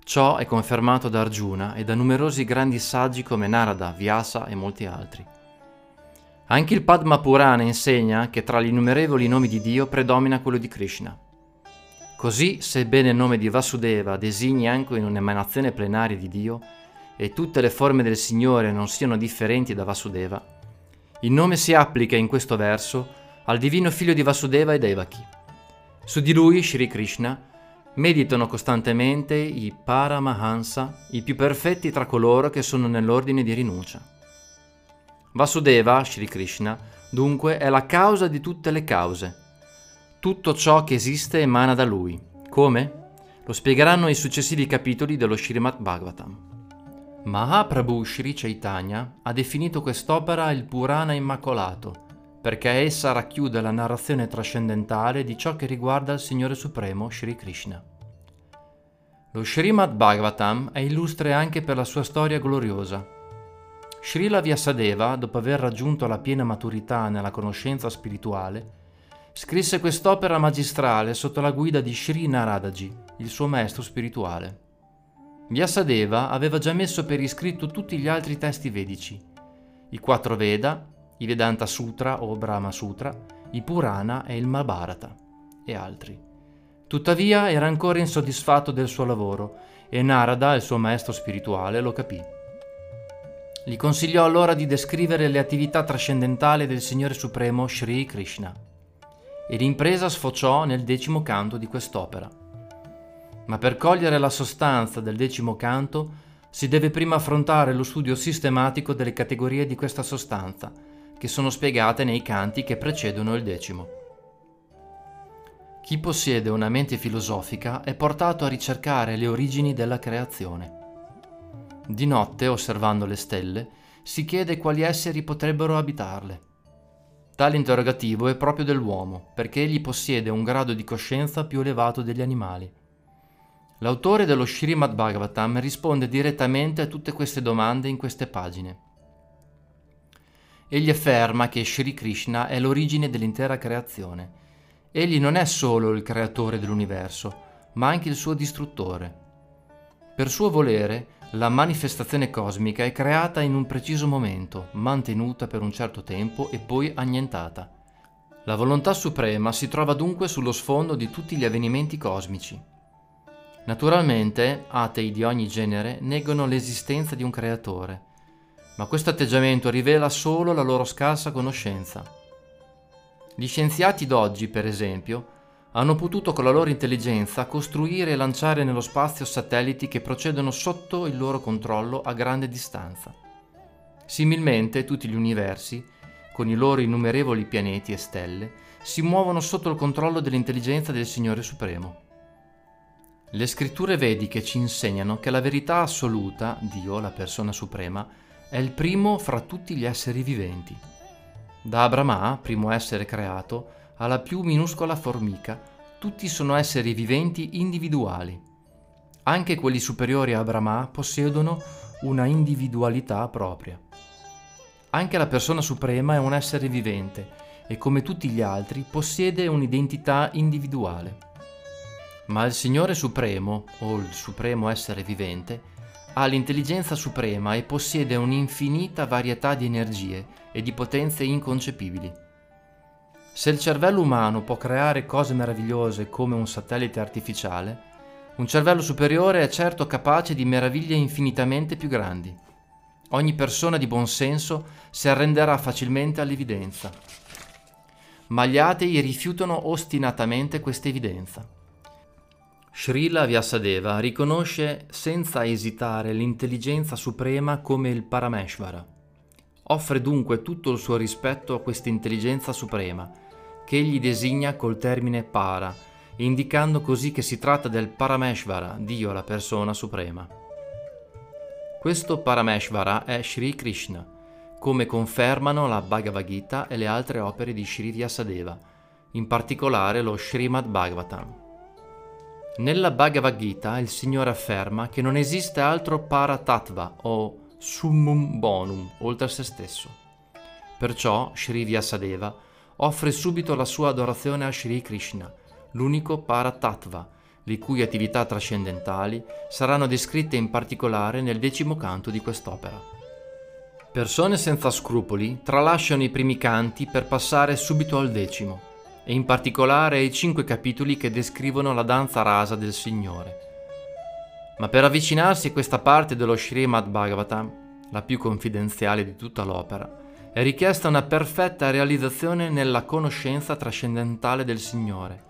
Ciò è confermato da Arjuna e da numerosi grandi saggi come Narada, Vyasa e molti altri. Anche il Padma Purana insegna che tra gli innumerevoli nomi di Dio predomina quello di Krishna. Così, sebbene il nome di Vasudeva designi anche un'emanazione plenaria di Dio e tutte le forme del Signore non siano differenti da Vasudeva, il nome si applica in questo verso al divino figlio di Vasudeva e Devaki. Su di lui, Sri Krishna, meditano costantemente i Paramahansa, i più perfetti tra coloro che sono nell'ordine di rinuncia. Vasudeva, Sri Krishna, dunque è la causa di tutte le cause tutto ciò che esiste emana da lui. Come? Lo spiegheranno i successivi capitoli dello Srimad Bhagavatam. Mahaprabhu Sri Chaitanya ha definito quest'opera il Purana Immacolato, perché essa racchiude la narrazione trascendentale di ciò che riguarda il Signore Supremo Sri Krishna. Lo Srimad Bhagavatam è illustre anche per la sua storia gloriosa. Srila Vyasadeva, dopo aver raggiunto la piena maturità nella conoscenza spirituale, Scrisse quest'opera magistrale sotto la guida di Sri Naradaji, il suo maestro spirituale. Vyasadeva aveva già messo per iscritto tutti gli altri testi vedici, i quattro Veda, i Vedanta Sutra o Brahma Sutra, i Purana e il Mahabharata, e altri. Tuttavia era ancora insoddisfatto del suo lavoro e Narada, il suo maestro spirituale, lo capì. Gli consigliò allora di descrivere le attività trascendentali del Signore Supremo Sri Krishna e l'impresa sfociò nel decimo canto di quest'opera. Ma per cogliere la sostanza del decimo canto si deve prima affrontare lo studio sistematico delle categorie di questa sostanza, che sono spiegate nei canti che precedono il decimo. Chi possiede una mente filosofica è portato a ricercare le origini della creazione. Di notte, osservando le stelle, si chiede quali esseri potrebbero abitarle. Tale interrogativo è proprio dell'uomo, perché egli possiede un grado di coscienza più elevato degli animali. L'autore dello Srimad Bhagavatam risponde direttamente a tutte queste domande in queste pagine. Egli afferma che Sri Krishna è l'origine dell'intera creazione. Egli non è solo il creatore dell'universo, ma anche il suo distruttore. Per suo volere, la manifestazione cosmica è creata in un preciso momento, mantenuta per un certo tempo e poi annientata. La volontà suprema si trova dunque sullo sfondo di tutti gli avvenimenti cosmici. Naturalmente, atei di ogni genere negano l'esistenza di un creatore, ma questo atteggiamento rivela solo la loro scarsa conoscenza. Gli scienziati d'oggi, per esempio, hanno potuto con la loro intelligenza costruire e lanciare nello spazio satelliti che procedono sotto il loro controllo a grande distanza. Similmente tutti gli universi, con i loro innumerevoli pianeti e stelle, si muovono sotto il controllo dell'intelligenza del Signore Supremo. Le scritture vediche ci insegnano che la verità assoluta, Dio, la persona suprema, è il primo fra tutti gli esseri viventi. Da Abrama, primo essere creato, alla più minuscola formica, tutti sono esseri viventi individuali. Anche quelli superiori a Brahma possiedono una individualità propria. Anche la persona suprema è un essere vivente e come tutti gli altri possiede un'identità individuale. Ma il Signore Supremo, o il Supremo Essere Vivente, ha l'intelligenza suprema e possiede un'infinita varietà di energie e di potenze inconcepibili. Se il cervello umano può creare cose meravigliose come un satellite artificiale, un cervello superiore è certo capace di meraviglie infinitamente più grandi. Ogni persona di buon senso si arrenderà facilmente all'evidenza. Ma gli atei rifiutano ostinatamente questa evidenza. Srila Vyasadeva riconosce senza esitare l'intelligenza suprema come il Parameshvara. Offre dunque tutto il suo rispetto a questa intelligenza suprema che egli designa col termine para, indicando così che si tratta del Parameshvara, Dio la persona suprema. Questo Parameshvara è Sri Krishna, come confermano la Bhagavad Gita e le altre opere di Sri Vyasadeva, in particolare lo Srimad Bhagavatam. Nella Bhagavad Gita il Signore afferma che non esiste altro Paratattva o Summum Bonum oltre a se stesso. Perciò Sri Vyasadeva offre subito la sua adorazione a Sri Krishna, l'unico Paratattva, le cui attività trascendentali saranno descritte in particolare nel decimo canto di quest'opera. Persone senza scrupoli tralasciano i primi canti per passare subito al decimo, e in particolare ai cinque capitoli che descrivono la danza rasa del Signore. Ma per avvicinarsi a questa parte dello Srimad Bhagavatam, la più confidenziale di tutta l'opera, è richiesta una perfetta realizzazione nella conoscenza trascendentale del Signore,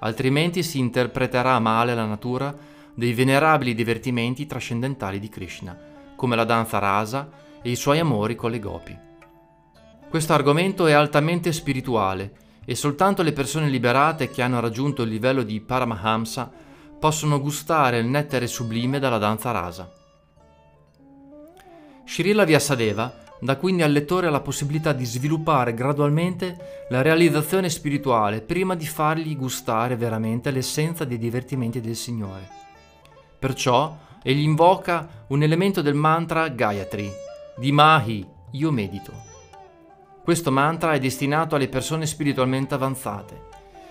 altrimenti si interpreterà male la natura dei venerabili divertimenti trascendentali di Krishna, come la danza rasa e i suoi amori con le gopi. Questo argomento è altamente spirituale e soltanto le persone liberate che hanno raggiunto il livello di Paramahamsa possono gustare il nettare sublime della danza rasa. Srila Vyasadeva dà quindi al lettore la possibilità di sviluppare gradualmente la realizzazione spirituale prima di fargli gustare veramente l'essenza dei divertimenti del Signore. Perciò egli invoca un elemento del mantra Gayatri, di Mahi, io medito. Questo mantra è destinato alle persone spiritualmente avanzate.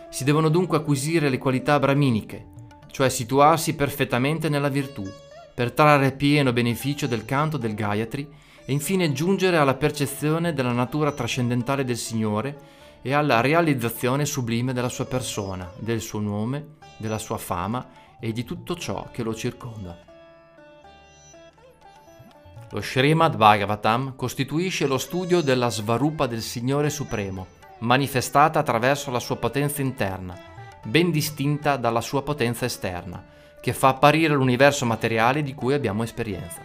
Si devono dunque acquisire le qualità brahminiche, cioè situarsi perfettamente nella virtù, per trarre pieno beneficio del canto del Gayatri e infine giungere alla percezione della natura trascendentale del Signore e alla realizzazione sublime della sua persona, del suo nome, della sua fama e di tutto ciò che lo circonda. Lo Srimad Bhagavatam costituisce lo studio della svarupa del Signore Supremo, manifestata attraverso la sua potenza interna, ben distinta dalla sua potenza esterna, che fa apparire l'universo materiale di cui abbiamo esperienza.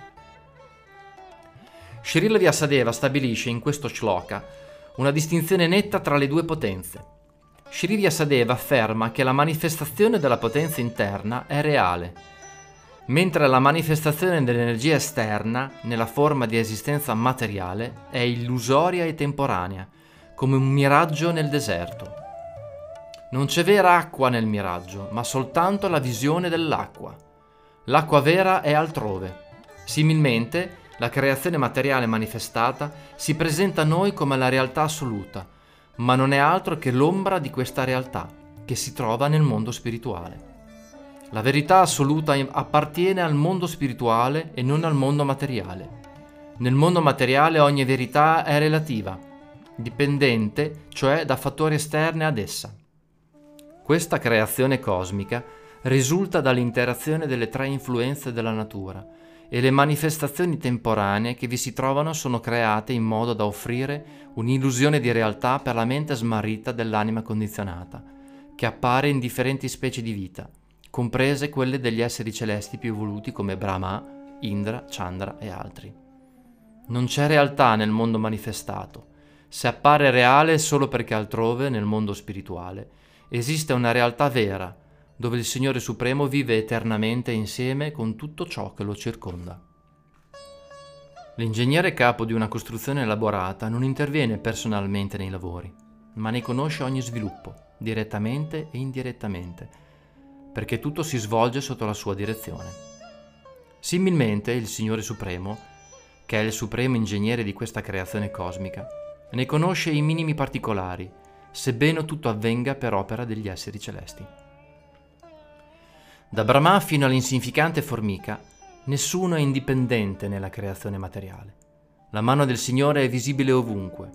Srila Vyasadeva stabilisce in questo shloka una distinzione netta tra le due potenze. Sri Vyasadeva afferma che la manifestazione della potenza interna è reale, mentre la manifestazione dell'energia esterna, nella forma di esistenza materiale, è illusoria e temporanea, come un miraggio nel deserto. Non c'è vera acqua nel miraggio, ma soltanto la visione dell'acqua. L'acqua vera è altrove. Similmente, la creazione materiale manifestata, si presenta a noi come la realtà assoluta, ma non è altro che l'ombra di questa realtà, che si trova nel mondo spirituale. La verità assoluta appartiene al mondo spirituale e non al mondo materiale. Nel mondo materiale ogni verità è relativa, dipendente cioè da fattori esterni ad essa. Questa creazione cosmica risulta dall'interazione delle tre influenze della natura e le manifestazioni temporanee che vi si trovano sono create in modo da offrire un'illusione di realtà per la mente smarrita dell'anima condizionata, che appare in differenti specie di vita, comprese quelle degli esseri celesti più evoluti come Brahma, Indra, Chandra e altri. Non c'è realtà nel mondo manifestato. Se appare reale solo perché altrove, nel mondo spirituale, esiste una realtà vera, dove il Signore Supremo vive eternamente insieme con tutto ciò che lo circonda. L'ingegnere capo di una costruzione elaborata non interviene personalmente nei lavori, ma ne conosce ogni sviluppo, direttamente e indirettamente, perché tutto si svolge sotto la sua direzione. Similmente il Signore Supremo, che è il supremo ingegnere di questa creazione cosmica, ne conosce i minimi particolari, sebbene tutto avvenga per opera degli esseri celesti. Da Brahma fino all'insignificante formica, nessuno è indipendente nella creazione materiale. La mano del Signore è visibile ovunque.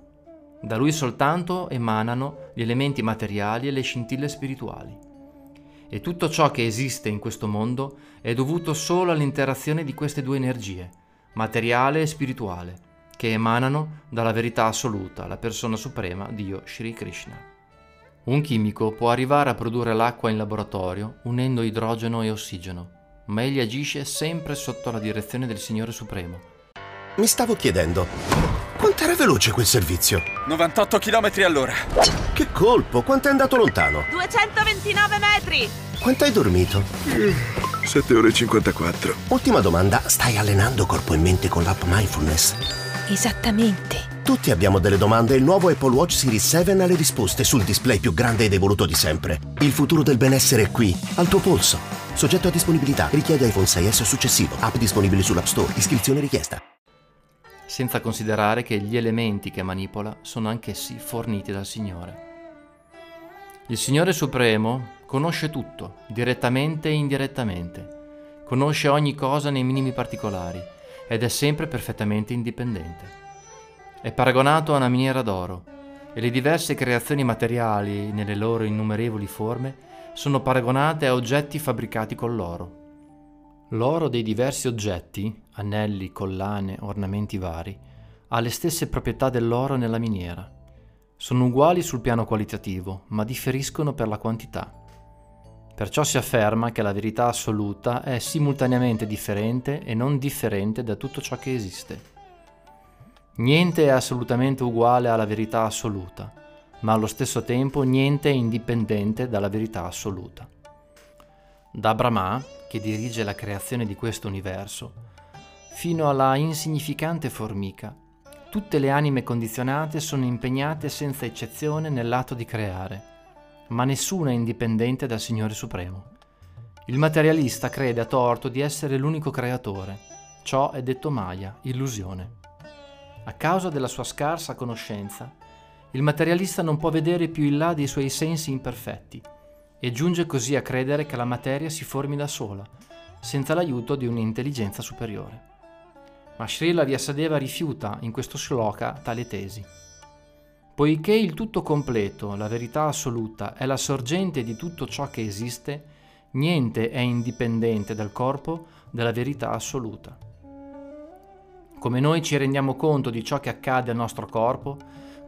Da Lui soltanto emanano gli elementi materiali e le scintille spirituali. E tutto ciò che esiste in questo mondo è dovuto solo all'interazione di queste due energie, materiale e spirituale, che emanano dalla verità assoluta, la persona suprema, Dio Sri Krishna. Un chimico può arrivare a produrre l'acqua in laboratorio unendo idrogeno e ossigeno, ma egli agisce sempre sotto la direzione del Signore Supremo. Mi stavo chiedendo, quant'era veloce quel servizio? 98 km all'ora. Che colpo, quanto è andato lontano? 229 metri! Quanto hai dormito? 7 ore e 54. Ultima domanda, stai allenando corpo e mente con l'app Mindfulness? Esattamente. Tutti abbiamo delle domande e il nuovo Apple Watch Series 7 ha le risposte sul display più grande ed evoluto di sempre. Il futuro del benessere è qui, al tuo polso. Soggetto a disponibilità, richiede iPhone 6S o successivo. App disponibili sull'App Store, iscrizione richiesta. Senza considerare che gli elementi che manipola sono anch'essi forniti dal Signore. Il Signore Supremo conosce tutto, direttamente e indirettamente. Conosce ogni cosa nei minimi particolari ed è sempre perfettamente indipendente. È paragonato a una miniera d'oro e le diverse creazioni materiali, nelle loro innumerevoli forme, sono paragonate a oggetti fabbricati con l'oro. L'oro dei diversi oggetti, anelli, collane, ornamenti vari, ha le stesse proprietà dell'oro nella miniera. Sono uguali sul piano qualitativo, ma differiscono per la quantità. Perciò si afferma che la verità assoluta è simultaneamente differente e non differente da tutto ciò che esiste. Niente è assolutamente uguale alla verità assoluta, ma allo stesso tempo niente è indipendente dalla verità assoluta. Da Brahma, che dirige la creazione di questo universo, fino alla insignificante formica, tutte le anime condizionate sono impegnate senza eccezione nell'atto di creare, ma nessuna è indipendente dal Signore Supremo. Il materialista crede a torto di essere l'unico creatore. Ciò è detto Maya, illusione. A causa della sua scarsa conoscenza, il materialista non può vedere più in là dei suoi sensi imperfetti e giunge così a credere che la materia si formi da sola, senza l'aiuto di un'intelligenza superiore. Ma Srila Vyasadeva rifiuta in questo shloka tale tesi. Poiché il tutto completo, la verità assoluta, è la sorgente di tutto ciò che esiste, niente è indipendente dal corpo della verità assoluta. Come noi ci rendiamo conto di ciò che accade al nostro corpo,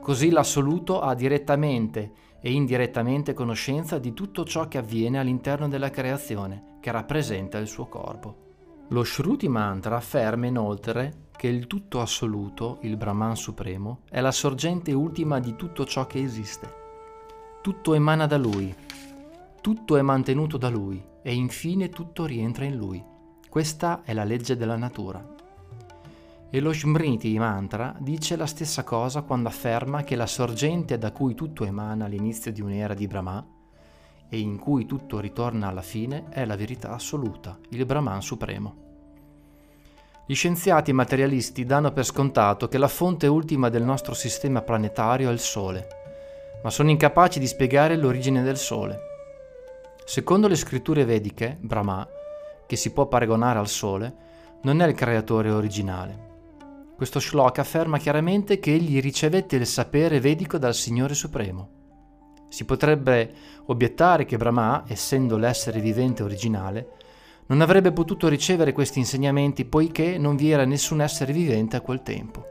così l'assoluto ha direttamente e indirettamente conoscenza di tutto ciò che avviene all'interno della creazione, che rappresenta il suo corpo. Lo Shruti Mantra afferma inoltre che il tutto assoluto, il Brahman supremo, è la sorgente ultima di tutto ciò che esiste. Tutto emana da lui, tutto è mantenuto da lui e infine tutto rientra in lui. Questa è la legge della natura. E lo Smriti mantra dice la stessa cosa quando afferma che la sorgente da cui tutto emana all'inizio di un'era di Brahma e in cui tutto ritorna alla fine è la verità assoluta, il Brahman supremo. Gli scienziati materialisti danno per scontato che la fonte ultima del nostro sistema planetario è il Sole, ma sono incapaci di spiegare l'origine del Sole. Secondo le scritture vediche, Brahma, che si può paragonare al Sole, non è il creatore originale. Questo shloka afferma chiaramente che egli ricevette il sapere vedico dal Signore Supremo. Si potrebbe obiettare che Brahma, essendo l'essere vivente originale, non avrebbe potuto ricevere questi insegnamenti poiché non vi era nessun essere vivente a quel tempo.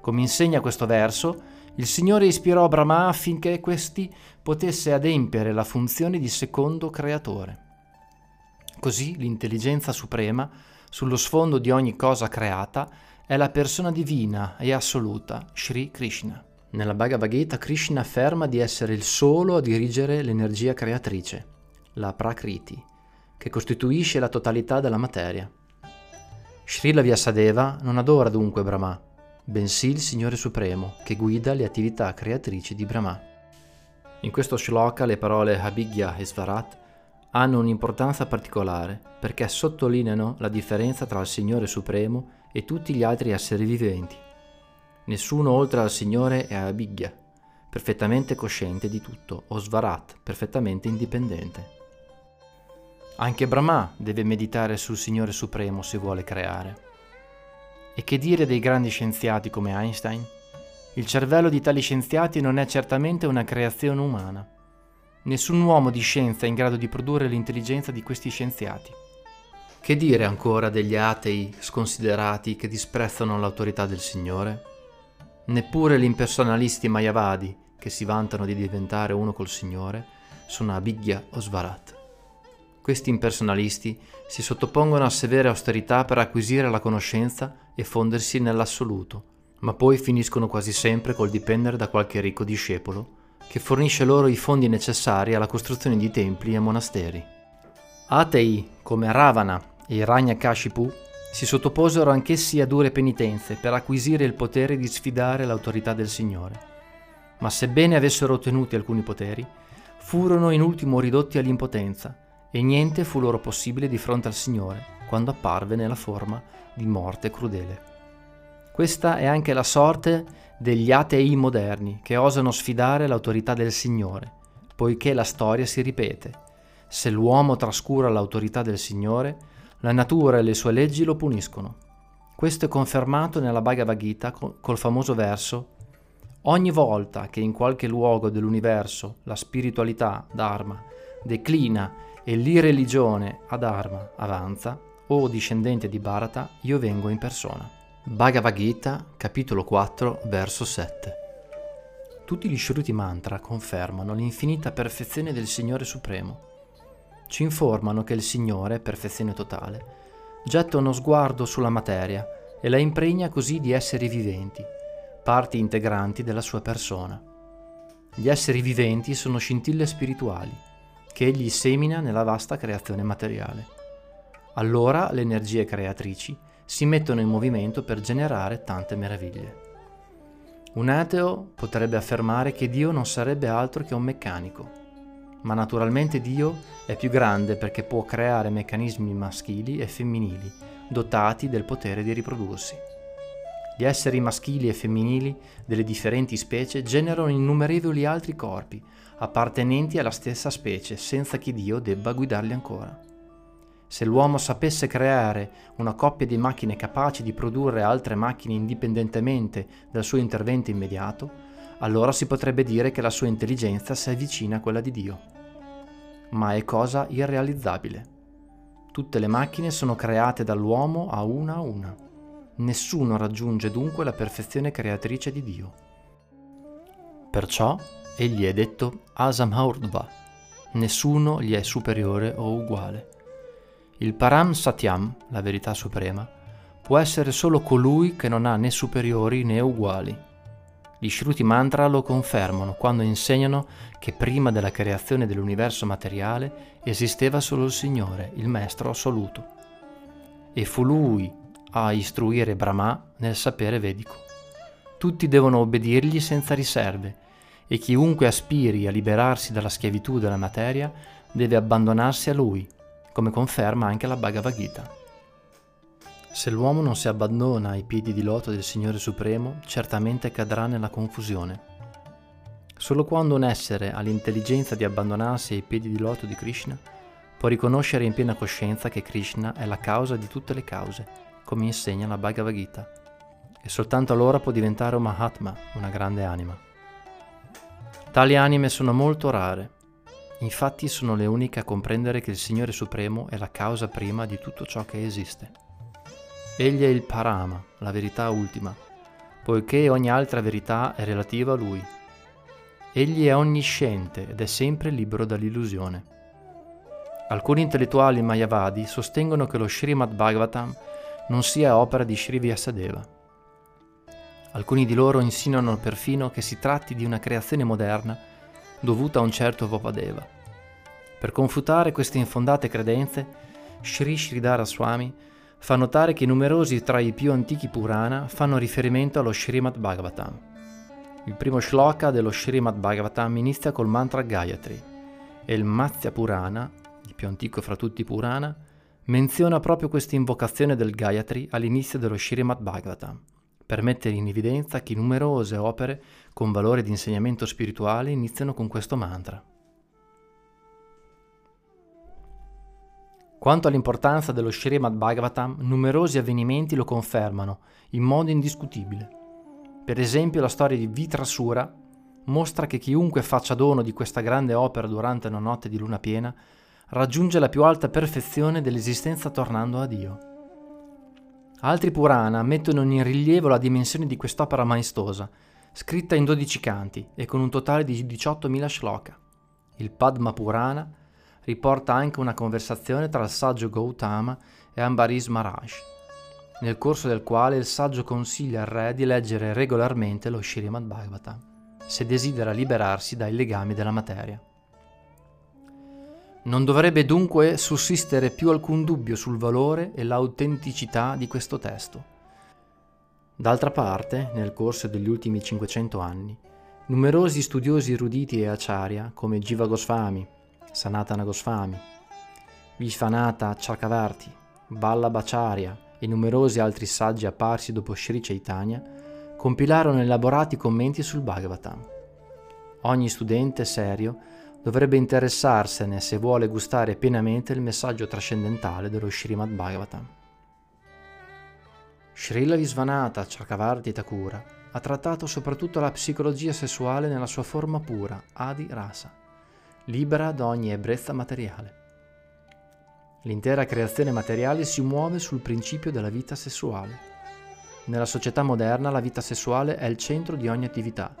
Come insegna questo verso, il Signore ispirò Brahma affinché questi potesse adempiere la funzione di secondo creatore. Così l'intelligenza suprema, sullo sfondo di ogni cosa creata, è la persona divina e assoluta, Sri Krishna. Nella Bhagavad Gita Krishna afferma di essere il solo a dirigere l'energia creatrice, la Prakriti, che costituisce la totalità della materia. Srila Vyasadeva non adora dunque Brahma, bensì il Signore Supremo, che guida le attività creatrici di Brahma. In questo shloka le parole Abhigya e Svarat hanno un'importanza particolare perché sottolineano la differenza tra il Signore Supremo e tutti gli altri esseri viventi. Nessuno oltre al Signore è Abhigya, perfettamente cosciente di tutto, o Svarat, perfettamente indipendente. Anche Brahma deve meditare sul Signore Supremo se vuole creare. E che dire dei grandi scienziati come Einstein? Il cervello di tali scienziati non è certamente una creazione umana. Nessun uomo di scienza è in grado di produrre l'intelligenza di questi scienziati. Che dire ancora degli atei sconsiderati che disprezzano l'autorità del Signore? Neppure gli impersonalisti mayavadi, che si vantano di diventare uno col Signore, sono Abhigya o Svarat. Questi impersonalisti si sottopongono a severe austerità per acquisire la conoscenza e fondersi nell'assoluto, ma poi finiscono quasi sempre col dipendere da qualche ricco discepolo che fornisce loro i fondi necessari alla costruzione di templi e monasteri. Atei come Ravana e Hiranyakashipu si sottoposero anch'essi a dure penitenze per acquisire il potere di sfidare l'autorità del Signore. Ma sebbene avessero ottenuti alcuni poteri, furono in ultimo ridotti all'impotenza e niente fu loro possibile di fronte al Signore quando apparve nella forma di morte crudele. Questa è anche la sorte degli atei moderni che osano sfidare l'autorità del Signore, poiché la storia si ripete. Se l'uomo trascura l'autorità del Signore, la natura e le sue leggi lo puniscono. Questo è confermato nella Bhagavad Gita col famoso verso Ogni volta che in qualche luogo dell'universo la spiritualità, Dharma, declina e l'irreligione ad arma avanza, o discendente di Bharata, io vengo in persona. Bhagavad Gita, capitolo 4, verso 7. Tutti gli Shruti mantra confermano l'infinita perfezione del Signore Supremo. Ci informano che il Signore, perfezione totale, getta uno sguardo sulla materia e la impregna così di esseri viventi, parti integranti della sua persona. Gli esseri viventi sono scintille spirituali che egli semina nella vasta creazione materiale. Allora le energie creatrici si mettono in movimento per generare tante meraviglie. Un ateo potrebbe affermare che Dio non sarebbe altro che un meccanico, ma naturalmente Dio è più grande perché può creare meccanismi maschili e femminili dotati del potere di riprodursi. Gli esseri maschili e femminili delle differenti specie generano innumerevoli altri corpi, appartenenti alla stessa specie, senza che Dio debba guidarli ancora. Se l'uomo sapesse creare una coppia di macchine capaci di produrre altre macchine indipendentemente dal suo intervento immediato, allora si potrebbe dire che la sua intelligenza si avvicina a quella di Dio. Ma è cosa irrealizzabile. Tutte le macchine sono create dall'uomo a una a una. Nessuno raggiunge dunque la perfezione creatrice di Dio. Perciò egli è detto Asamhaurdva, nessuno gli è superiore o uguale. Il Param Satyam, la verità suprema, può essere solo colui che non ha né superiori né uguali. Gli Shruti Mantra lo confermano quando insegnano che prima della creazione dell'universo materiale esisteva solo il Signore, il Maestro assoluto. E fu Lui a istruire Brahma nel sapere vedico. Tutti devono obbedirgli senza riserve e chiunque aspiri a liberarsi dalla schiavitù della materia deve abbandonarsi a lui, come conferma anche la Bhagavad Gita. Se l'uomo non si abbandona ai piedi di loto del Signore Supremo, certamente cadrà nella confusione. Solo quando un essere ha l'intelligenza di abbandonarsi ai piedi di loto di Krishna, può riconoscere in piena coscienza che Krishna è la causa di tutte le cause, come insegna la Bhagavad Gita, e soltanto allora può diventare un Mahatma, una grande anima. Tali anime sono molto rare, infatti sono le uniche a comprendere che il Signore Supremo è la causa prima di tutto ciò che esiste. Egli è il Parama, la verità ultima, poiché ogni altra verità è relativa a Lui. Egli è onnisciente ed è sempre libero dall'illusione. Alcuni intellettuali mayavadi sostengono che lo Srimad Bhagavatam non sia opera di Sri Vyasadeva. Alcuni di loro insinuano perfino che si tratti di una creazione moderna dovuta a un certo Vopadeva. Per confutare queste infondate credenze, Sri Sridhara Swami fa notare che numerosi tra i più antichi Purana fanno riferimento allo Srimad Bhagavatam. Il primo shloka dello Srimad Bhagavatam inizia col mantra Gayatri e il Matsya Purana il più antico fra tutti Purana, menziona proprio questa invocazione del Gayatri all'inizio dello Srimad Bhagavatam, per mettere in evidenza che numerose opere con valore di insegnamento spirituale iniziano con questo mantra. Quanto all'importanza dello Srimad Bhagavatam, numerosi avvenimenti lo confermano in modo indiscutibile. Per esempio la storia di Vitrasura mostra che chiunque faccia dono di questa grande opera durante una notte di luna piena raggiunge la più alta perfezione dell'esistenza tornando a Dio. Altri Purana mettono in rilievo la dimensione di quest'opera maestosa, scritta in 12 canti e con un totale di 18.000 shloka. Il Padma Purana riporta anche una conversazione tra il saggio Gautama e Ambaris Maharaj, nel corso del quale il saggio consiglia al re di leggere regolarmente lo Srimad Bhagavatam, se desidera liberarsi dai legami della materia. Non dovrebbe dunque sussistere più alcun dubbio sul valore e l'autenticità di questo testo. D'altra parte, nel corso degli ultimi 500 anni, numerosi studiosi eruditi e acharya come Jiva Goswami, Sanatana Goswami, Vishvanatha Chakravarti, Vallabhacharya e numerosi altri saggi apparsi dopo Sri Chaitanya compilarono elaborati commenti sul Bhagavatam. Ogni studente serio dovrebbe interessarsene se vuole gustare pienamente il messaggio trascendentale dello Srimad Bhagavatam. Srila Visvanatha Chakravarti Thakura ha trattato soprattutto la psicologia sessuale nella sua forma pura, Adi Rasa, libera da ogni ebbrezza materiale. L'intera creazione materiale si muove sul principio della vita sessuale. Nella società moderna la vita sessuale è il centro di ogni attività,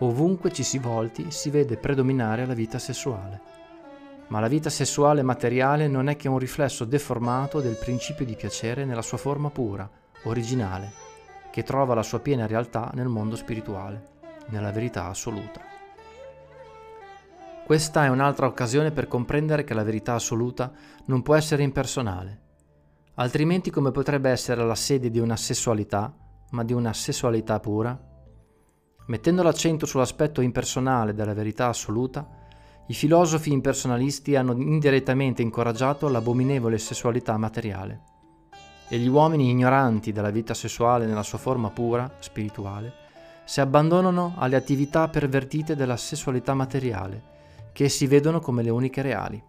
Ovunque ci si volti si vede predominare la vita sessuale. Ma la vita sessuale materiale non è che un riflesso deformato del principio di piacere nella sua forma pura, originale, che trova la sua piena realtà nel mondo spirituale, nella verità assoluta. Questa è un'altra occasione per comprendere che la verità assoluta non può essere impersonale. Altrimenti come potrebbe essere la sede di una sessualità, ma di una sessualità pura? Mettendo l'accento sull'aspetto impersonale della verità assoluta, i filosofi impersonalisti hanno indirettamente incoraggiato l'abominevole sessualità materiale. E gli uomini ignoranti della vita sessuale nella sua forma pura, spirituale, si abbandonano alle attività pervertite della sessualità materiale, che essi vedono come le uniche reali.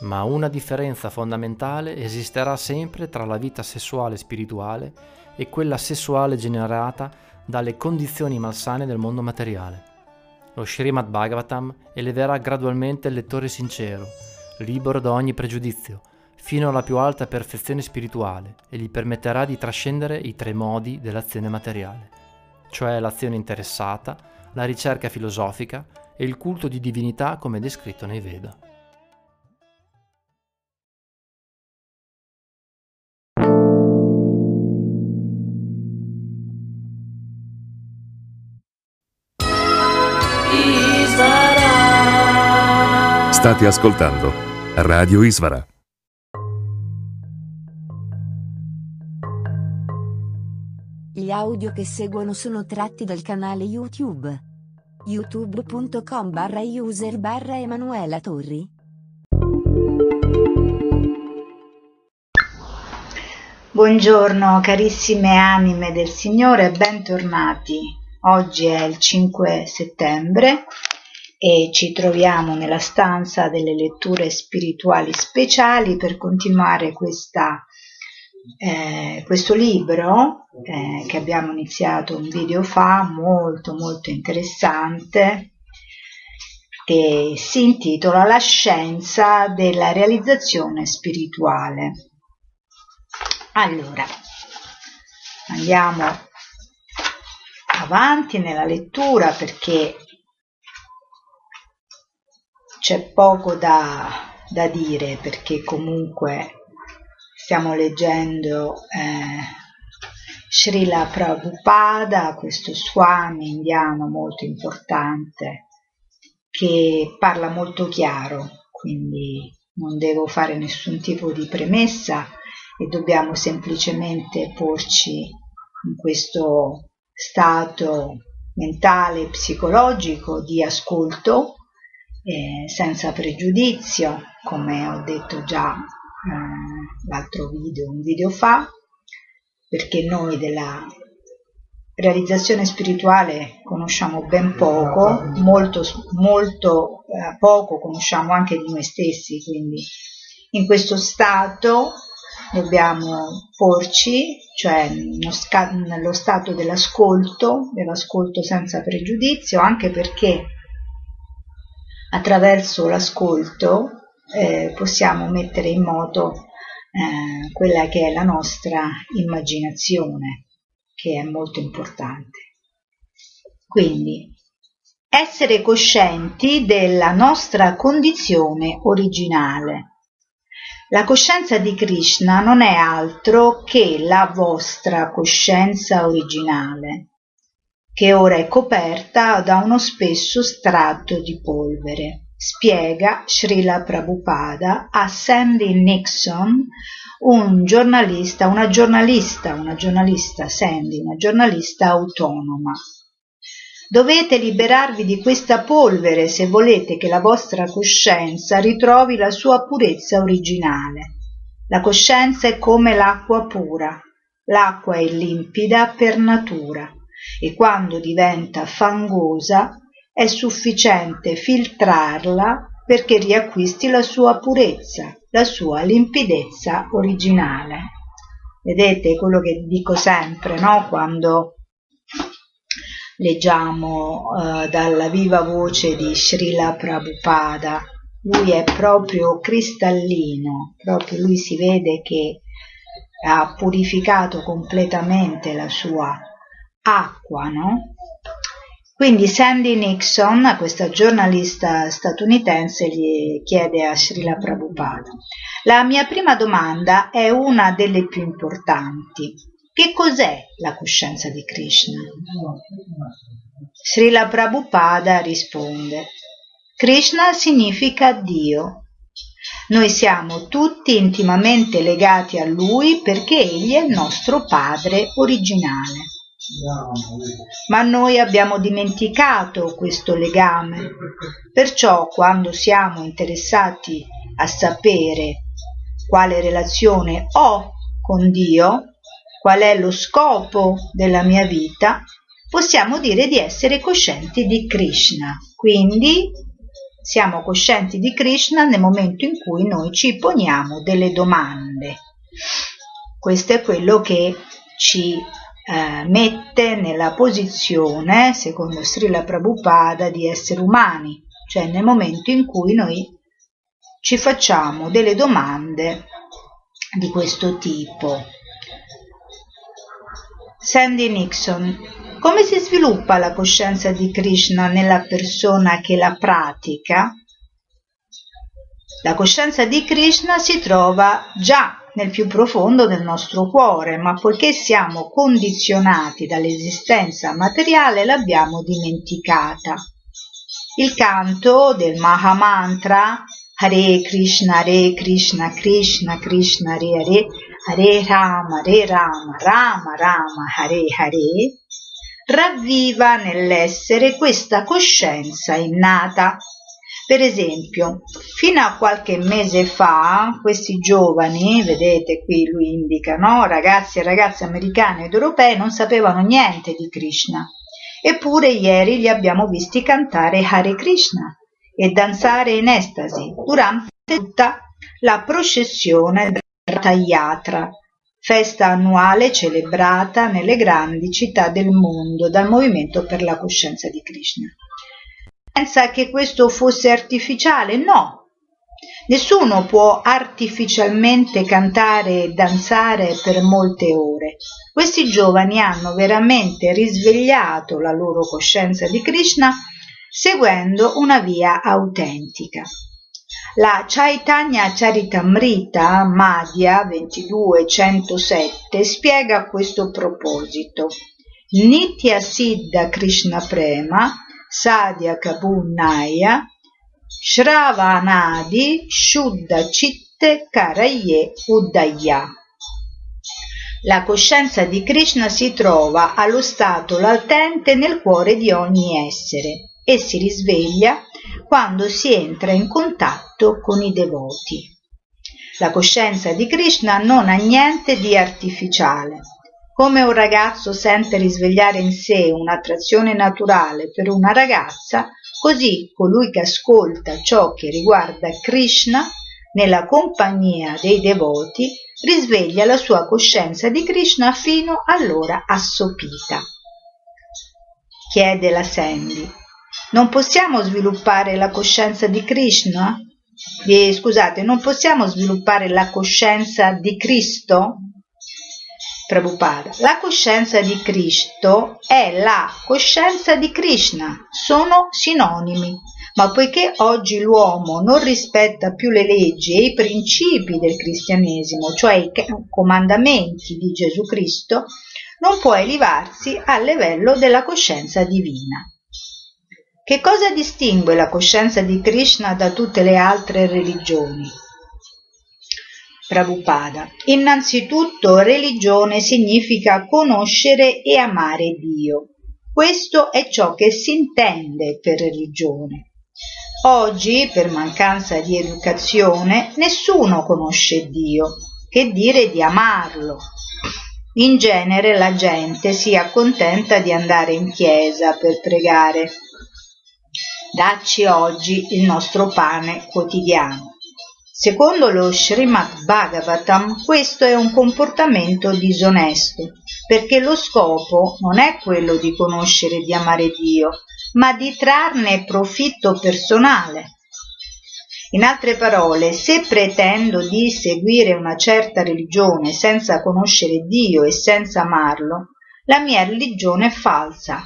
Ma una differenza fondamentale esisterà sempre tra la vita sessuale spirituale e quella sessuale generata dalle condizioni malsane del mondo materiale. Lo Srimad Bhagavatam eleverà gradualmente il lettore sincero, libero da ogni pregiudizio, fino alla più alta perfezione spirituale e gli permetterà di trascendere i tre modi dell'azione materiale, cioè l'azione interessata, la ricerca filosofica e il culto di divinità come descritto nei Veda. State ascoltando Radio Isvara. Gli audio che seguono sono tratti dal canale YouTube. youtube.com barra user barra Emanuela Torri. Buongiorno carissime anime del Signore, bentornati. Oggi è il 5 settembre e ci troviamo nella stanza delle letture spirituali speciali per continuare questa, eh, questo libro eh, che abbiamo iniziato un video fa, molto molto interessante, che si intitola La scienza della realizzazione spirituale. Allora, andiamo avanti nella lettura perché c'è poco da, da, dire perché comunque stiamo leggendo eh, Srila Prabhupada, questo Swami indiano molto importante che parla molto chiaro, quindi non devo fare nessun tipo di premessa e dobbiamo semplicemente porci in questo stato mentale, psicologico di ascolto eh, senza pregiudizio, come ho detto già eh, l'altro video, un video fa, perché noi della realizzazione spirituale conosciamo ben poco, molto, molto eh, poco conosciamo anche di noi stessi, quindi in questo stato dobbiamo porci, cioè nello stato dell'ascolto, dell'ascolto senza pregiudizio, anche perché attraverso l'ascolto eh, possiamo mettere in moto eh, quella che è la nostra immaginazione, che è molto importante. Quindi, essere coscienti della nostra condizione originale la coscienza di Krishna non è altro che la vostra coscienza originale, che ora è coperta da uno spesso strato di polvere. Spiega Srila Prabhupada a Sandy Nixon, un giornalista, una giornalista, una giornalista Sandy, una giornalista autonoma. Dovete liberarvi di questa polvere se volete che la vostra coscienza ritrovi la sua purezza originale. La coscienza è come l'acqua pura. L'acqua è limpida per natura e quando diventa fangosa è sufficiente filtrarla perché riacquisti la sua purezza, la sua limpidezza originale. Vedete quello che dico sempre, no? Quando leggiamo uh, dalla viva voce di Srila Prabhupada. Lui è proprio cristallino, proprio lui si vede che ha purificato completamente la sua acqua, no? Quindi Sandy Nixon, questa giornalista statunitense, gli chiede a Srila Prabhupada. La mia prima domanda è una delle più importanti. Che cos'è la coscienza di Krishna? Srila Prabhupada risponde, Krishna significa Dio. Noi siamo tutti intimamente legati a Lui perché Egli è il nostro Padre originale. Ma noi abbiamo dimenticato questo legame, perciò quando siamo interessati a sapere quale relazione ho con Dio, qual è lo scopo della mia vita, possiamo dire di essere coscienti di Krishna. Quindi siamo coscienti di Krishna nel momento in cui noi ci poniamo delle domande. Questo è quello che ci eh, mette nella posizione, secondo Srila Prabhupada, di esseri umani, cioè nel momento in cui noi ci facciamo delle domande di questo tipo. Sandy Nixon. Come si sviluppa la coscienza di Krishna nella persona che la pratica? La coscienza di Krishna si trova già nel più profondo del nostro cuore, ma poiché siamo condizionati dall'esistenza materiale l'abbiamo dimenticata. Il canto del Mahamantra Hare Krishna, Hare Krishna, Krishna Krishna, Hare Hare Hare Rama, Hare Rama, Rama Rama, Hare Hare, ravviva nell'essere questa coscienza innata, Per esempio, fino a qualche mese fa, questi giovani, vedete qui lui indica, no? ragazzi e ragazze americani ed europei non sapevano niente di Krishna. Eppure ieri li abbiamo visti cantare Hare Krishna e danzare in estasi durante tutta la processione del Ratha Yatra, festa annuale celebrata nelle grandi città del mondo dal Movimento per la Coscienza di Krishna. Pensa che questo fosse artificiale? No. Nessuno può artificialmente cantare e danzare per molte ore. Questi giovani hanno veramente risvegliato la loro coscienza di Krishna seguendo una via autentica. La Chaitanya Charitamrita Madhya 2207 spiega a questo proposito Nitya Siddha Krishna Prema Sadhya Kabunnaya Shravanadi Shuddha Chitte Karaye Uddaya. La coscienza di Krishna si trova allo stato latente nel cuore di ogni essere e si risveglia quando si entra in contatto con i devoti. La coscienza di Krishna non ha niente di artificiale. Come un ragazzo sente risvegliare in sé un'attrazione naturale per una ragazza, così colui che ascolta ciò che riguarda Krishna nella compagnia dei devoti risveglia la sua coscienza di Krishna fino allora assopita. Chiede la Sandy. Non possiamo sviluppare la coscienza di Krishna? Eh, scusate, non possiamo sviluppare la coscienza di Cristo? Prabhupada. La coscienza di Cristo è la coscienza di Krishna, sono sinonimi, ma poiché oggi l'uomo non rispetta più le leggi e i principi del cristianesimo, cioè i comandamenti di Gesù Cristo, non può elevarsi al livello della coscienza divina. Che cosa distingue la coscienza di Krishna da tutte le altre religioni? Prabhupada. Innanzitutto religione significa conoscere e amare Dio. Questo è ciò che si intende per religione. Oggi, per mancanza di educazione, nessuno conosce Dio, che dire di amarlo. In genere la gente si accontenta di andare in chiesa per pregare. Dacci oggi il nostro pane quotidiano. Secondo lo Srimad Bhagavatam questo è un comportamento disonesto, perché lo scopo non è quello di conoscere e di amare Dio, ma di trarne profitto personale. In altre parole, se pretendo di seguire una certa religione senza conoscere Dio e senza amarlo, la mia religione è falsa,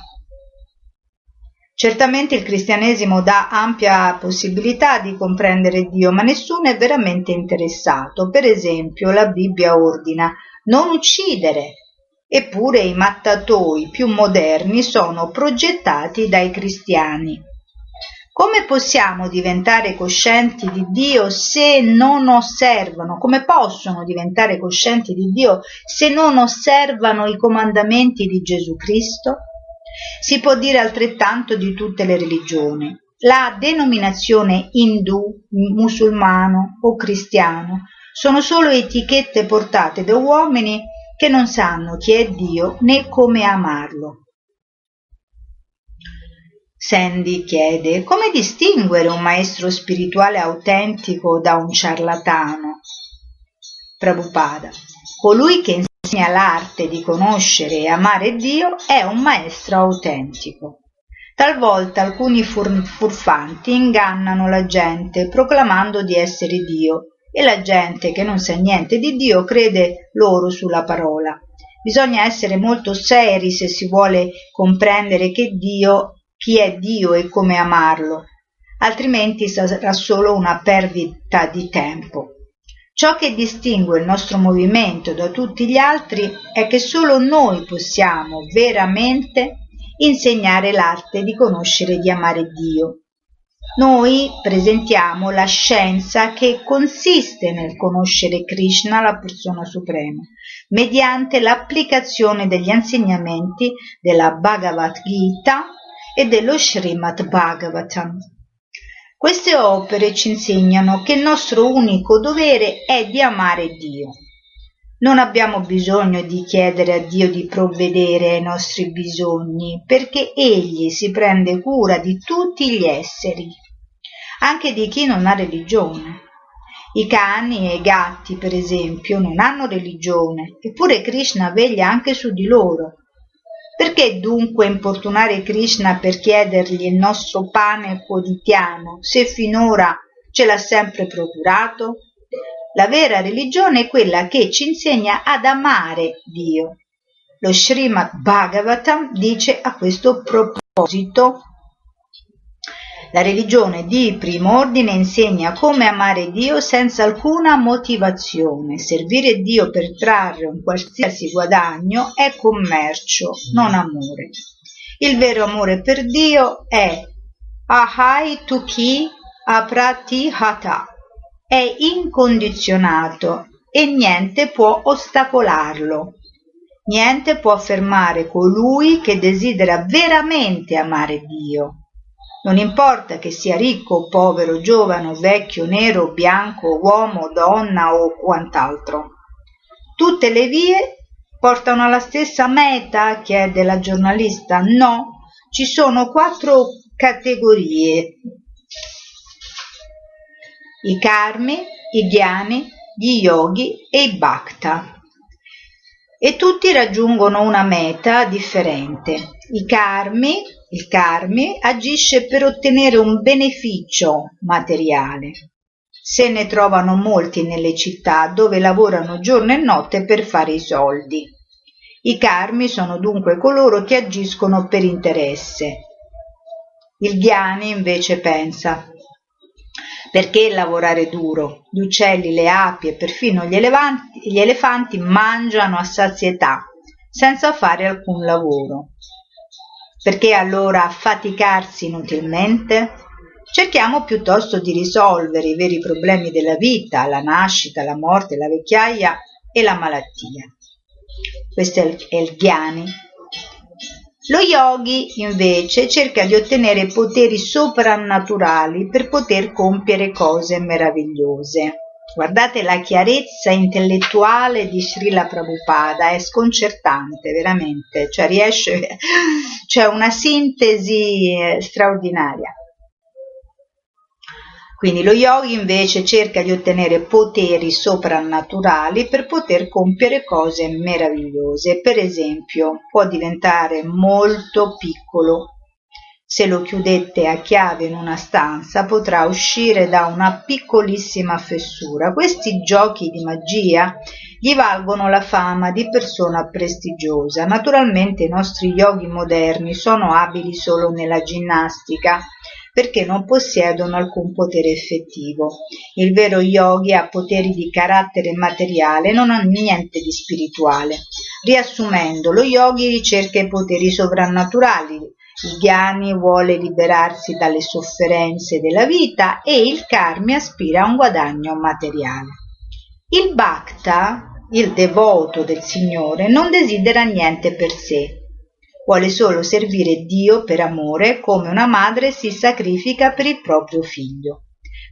Certamente il cristianesimo dà ampia possibilità di comprendere Dio, ma nessuno è veramente interessato. Per esempio, la Bibbia ordina non uccidere, eppure i mattatoi più moderni sono progettati dai cristiani. Come possiamo diventare coscienti di Dio se non osservano? Come possono diventare coscienti di Dio se non osservano i comandamenti di Gesù Cristo? Si può dire altrettanto di tutte le religioni. La denominazione indù, musulmano o cristiano sono solo etichette portate da uomini che non sanno chi è Dio né come amarlo. Sandy chiede come distinguere un maestro spirituale autentico da un ciarlatano. Prabhupada, colui che insegna l'arte di conoscere e amare Dio è un maestro autentico. Talvolta alcuni fur- furfanti ingannano la gente proclamando di essere Dio e la gente che non sa niente di Dio crede loro sulla parola. Bisogna essere molto seri se si vuole comprendere che Dio, chi è Dio e come amarlo, altrimenti sarà solo una perdita di tempo. Ciò che distingue il nostro movimento da tutti gli altri è che solo noi possiamo veramente insegnare l'arte di conoscere e di amare Dio. Noi presentiamo la scienza che consiste nel conoscere Krishna, la persona suprema, mediante l'applicazione degli insegnamenti della Bhagavad Gita e dello Srimad Bhagavatam. Queste opere ci insegnano che il nostro unico dovere è di amare Dio. Non abbiamo bisogno di chiedere a Dio di provvedere ai nostri bisogni, perché Egli si prende cura di tutti gli esseri, anche di chi non ha religione. I cani e i gatti, per esempio, non hanno religione, eppure Krishna veglia anche su di loro perché dunque importunare Krishna per chiedergli il nostro pane quotidiano, se finora ce l'ha sempre procurato? La vera religione è quella che ci insegna ad amare Dio. Lo Srimad Bhagavatam dice a questo proposito la religione di primo ordine insegna come amare Dio senza alcuna motivazione. Servire Dio per trarre un qualsiasi guadagno è commercio, non amore. Il vero amore per Dio è ahai tuki aprati hata, è incondizionato e niente può ostacolarlo. Niente può fermare colui che desidera veramente amare Dio. Non importa che sia ricco o povero, giovane o vecchio, nero o bianco, uomo, donna o quant'altro. Tutte le vie portano alla stessa meta? chiede la giornalista. No, ci sono quattro categorie. I karmi, i ghiani, gli yogi e i bhakta. E tutti raggiungono una meta differente. I karmi il karmi agisce per ottenere un beneficio materiale. Se ne trovano molti nelle città dove lavorano giorno e notte per fare i soldi. I karmi sono dunque coloro che agiscono per interesse. Il Ghiani invece pensa perché lavorare duro? Gli uccelli, le api e perfino gli, elefanti, gli elefanti mangiano a sazietà senza fare alcun lavoro. Perché allora affaticarsi inutilmente? Cerchiamo piuttosto di risolvere i veri problemi della vita, la nascita, la morte, la vecchiaia e la malattia. Questo è il, è il Ghiani. Lo yogi invece cerca di ottenere poteri soprannaturali per poter compiere cose meravigliose. Guardate la chiarezza intellettuale di Srila Prabhupada, è sconcertante veramente, cioè riesce, c'è una sintesi eh, straordinaria. Quindi lo yogi invece cerca di ottenere poteri soprannaturali per poter compiere cose meravigliose. Per esempio, può diventare molto piccolo se lo chiudete a chiave in una stanza potrà uscire da una piccolissima fessura. Questi giochi di magia gli valgono la fama di persona prestigiosa. Naturalmente i nostri yogi moderni sono abili solo nella ginnastica perché non possiedono alcun potere effettivo. Il vero yogi ha poteri di carattere materiale, non ha niente di spirituale. Riassumendo, lo yogi ricerca i poteri sovrannaturali, il Ghiani vuole liberarsi dalle sofferenze della vita e il Karmi aspira a un guadagno materiale. Il Bhakta, il devoto del Signore, non desidera niente per sé. Vuole solo servire Dio per amore come una madre si sacrifica per il proprio figlio.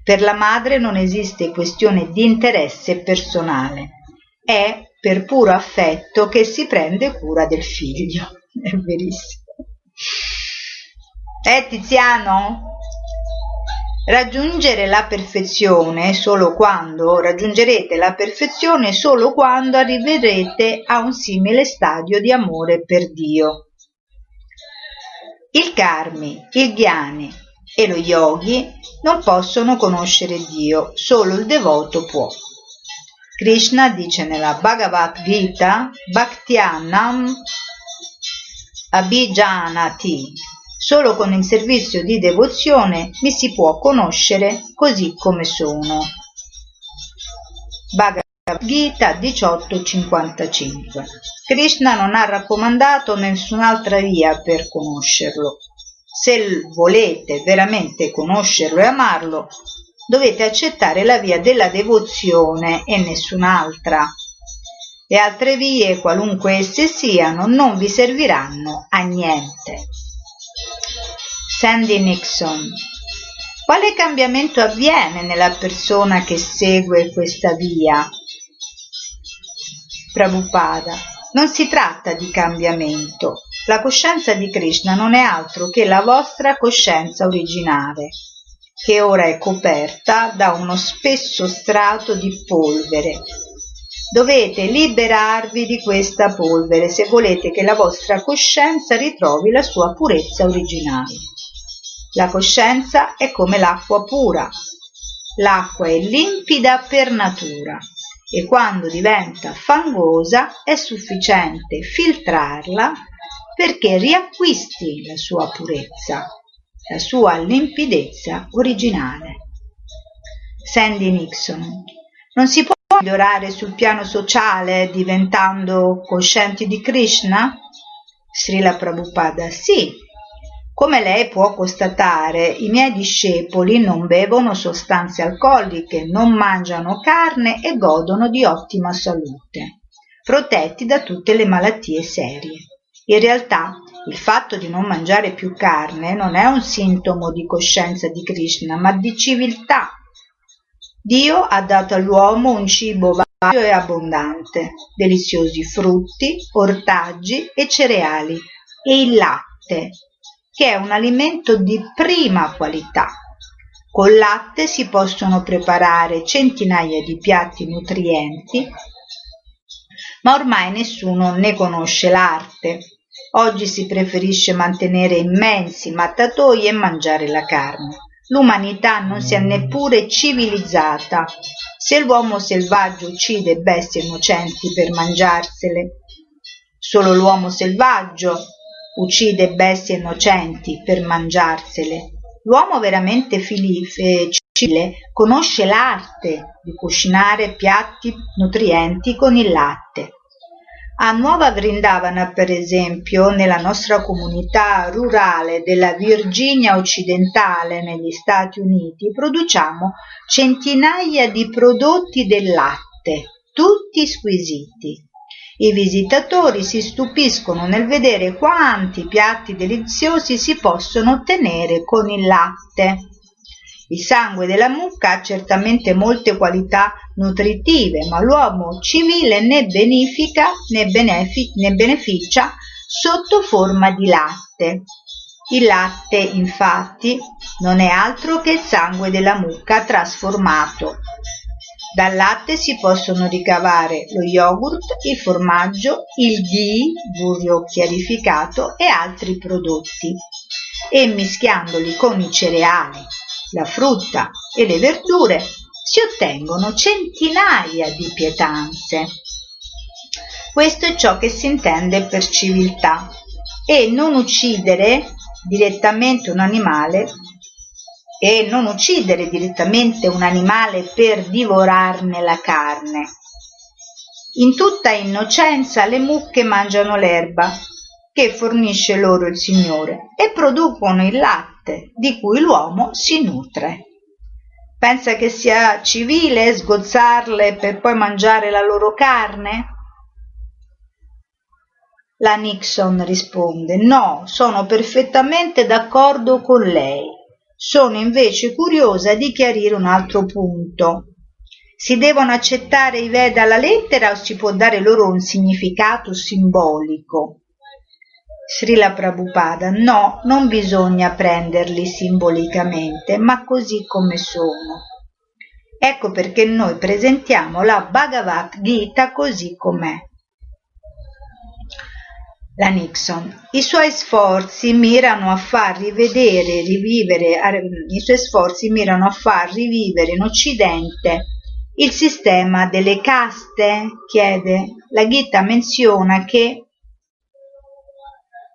Per la madre non esiste questione di interesse personale. È per puro affetto che si prende cura del figlio. È verissimo. Eh Tiziano? Raggiungere la perfezione solo quando raggiungerete la perfezione solo quando arriverete a un simile stadio di amore per Dio. Il karmi, il ghiani e lo yogi non possono conoscere Dio, solo il devoto può. Krishna dice nella Bhagavad Gita Bhaktyanam Abhijanati. Solo con il servizio di devozione mi si può conoscere così come sono. Bhagavad Gita 1855 Krishna non ha raccomandato nessun'altra via per conoscerlo. Se volete veramente conoscerlo e amarlo, dovete accettare la via della devozione e nessun'altra. Le altre vie, qualunque esse siano, non vi serviranno a niente. Sandy Nixon Quale cambiamento avviene nella persona che segue questa via? Prabhupada. Non si tratta di cambiamento. La coscienza di Krishna non è altro che la vostra coscienza originale, che ora è coperta da uno spesso strato di polvere. Dovete liberarvi di questa polvere se volete che la vostra coscienza ritrovi la sua purezza originale. La coscienza è come l'acqua pura. L'acqua è limpida per natura e quando diventa fangosa è sufficiente filtrarla perché riacquisti la sua purezza, la sua limpidezza originale. Sandy Nixon. Non si può migliorare sul piano sociale diventando coscienti di Krishna? Srila Prabhupada. Sì, come lei può constatare, i miei discepoli non bevono sostanze alcoliche, non mangiano carne e godono di ottima salute, protetti da tutte le malattie serie. In realtà, il fatto di non mangiare più carne non è un sintomo di coscienza di Krishna, ma di civiltà. Dio ha dato all'uomo un cibo vario e abbondante, deliziosi frutti, ortaggi e cereali e il latte, che è un alimento di prima qualità. Col latte si possono preparare centinaia di piatti nutrienti, ma ormai nessuno ne conosce l'arte. Oggi si preferisce mantenere immensi mattatoi e mangiare la carne. L'umanità non si è neppure civilizzata. Se l'uomo selvaggio uccide bestie innocenti per mangiarsele, solo l'uomo selvaggio uccide bestie innocenti per mangiarsele. L'uomo veramente civile conosce l'arte di cucinare piatti nutrienti con il latte. A Nuova Vrindavana, per esempio, nella nostra comunità rurale della Virginia occidentale negli Stati Uniti, produciamo centinaia di prodotti del latte, tutti squisiti. I visitatori si stupiscono nel vedere quanti piatti deliziosi si possono ottenere con il latte. Il sangue della mucca ha certamente molte qualità nutritive, ma l'uomo civile ne benefica, ne, benefi, ne beneficia sotto forma di latte. Il latte, infatti, non è altro che il sangue della mucca trasformato. Dal latte si possono ricavare lo yogurt, il formaggio, il ghee, burro chiarificato e altri prodotti. E mischiandoli con i cereali, la frutta e le verdure si ottengono centinaia di pietanze. Questo è ciò che si intende per civiltà e non uccidere direttamente un animale e non uccidere direttamente un animale per divorarne la carne. In tutta innocenza le mucche mangiano l'erba che fornisce loro il Signore e producono il latte di cui l'uomo si nutre. Pensa che sia civile sgozzarle per poi mangiare la loro carne? La Nixon risponde no, sono perfettamente d'accordo con lei. Sono invece curiosa di chiarire un altro punto. Si devono accettare i Veda alla lettera o si può dare loro un significato simbolico? Srila Prabhupada, no, non bisogna prenderli simbolicamente, ma così come sono. Ecco perché noi presentiamo la Bhagavad Gita così com'è la Nixon. I suoi sforzi mirano a far rivedere, rivivere, i suoi sforzi mirano a far rivivere in Occidente il sistema delle caste, chiede. La Gita menziona che